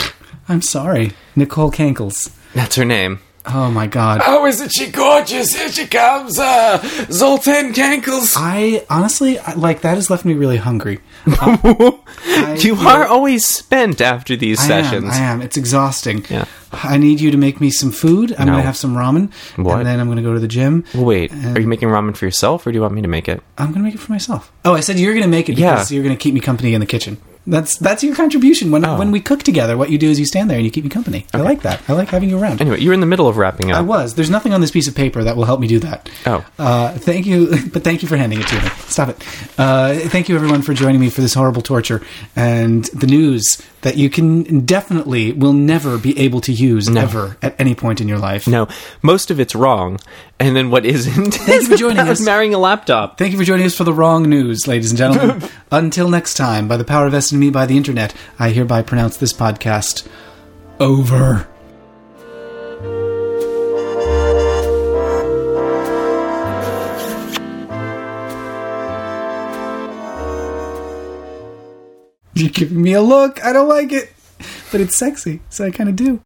I'm sorry, Nicole Cankles. That's her name. Oh my god. Oh, isn't she gorgeous? Here she comes, uh, Zoltan Cankles. I honestly I, like that has left me really hungry. I- You are always spent after these I sessions. Am, I am. It's exhausting. Yeah. I need you to make me some food. I'm No. going to have some ramen. What? And then I'm going to go to the gym. Well, Wait, are you making ramen for yourself, or do you want me to make it? I'm going to make it for myself. Oh, I said you're going to make it Yeah. because you're going to keep me company in the kitchen. That's that's your contribution. When Oh. when we cook together, what you do is you stand there and you keep me company. I like that. I like having you around. Anyway, you're in the middle of wrapping up. I was. There's nothing on this piece of paper that will help me do that. Oh. Uh, thank you, but thank you for handing it to me. Stop it. Uh, thank you, everyone, for joining me for this horrible torture and the news that you can definitely will never be able to use ever at any point in your life. No, most of it's wrong, and then what isn't? Thank you for joining us. Marrying a laptop. Thank you for joining us for the wrong news, ladies and gentlemen. Until next time, by the power vested in me by the internet, I hereby pronounce this podcast over. You're giving me a look. I don't like it. But it's sexy, so I kind of do.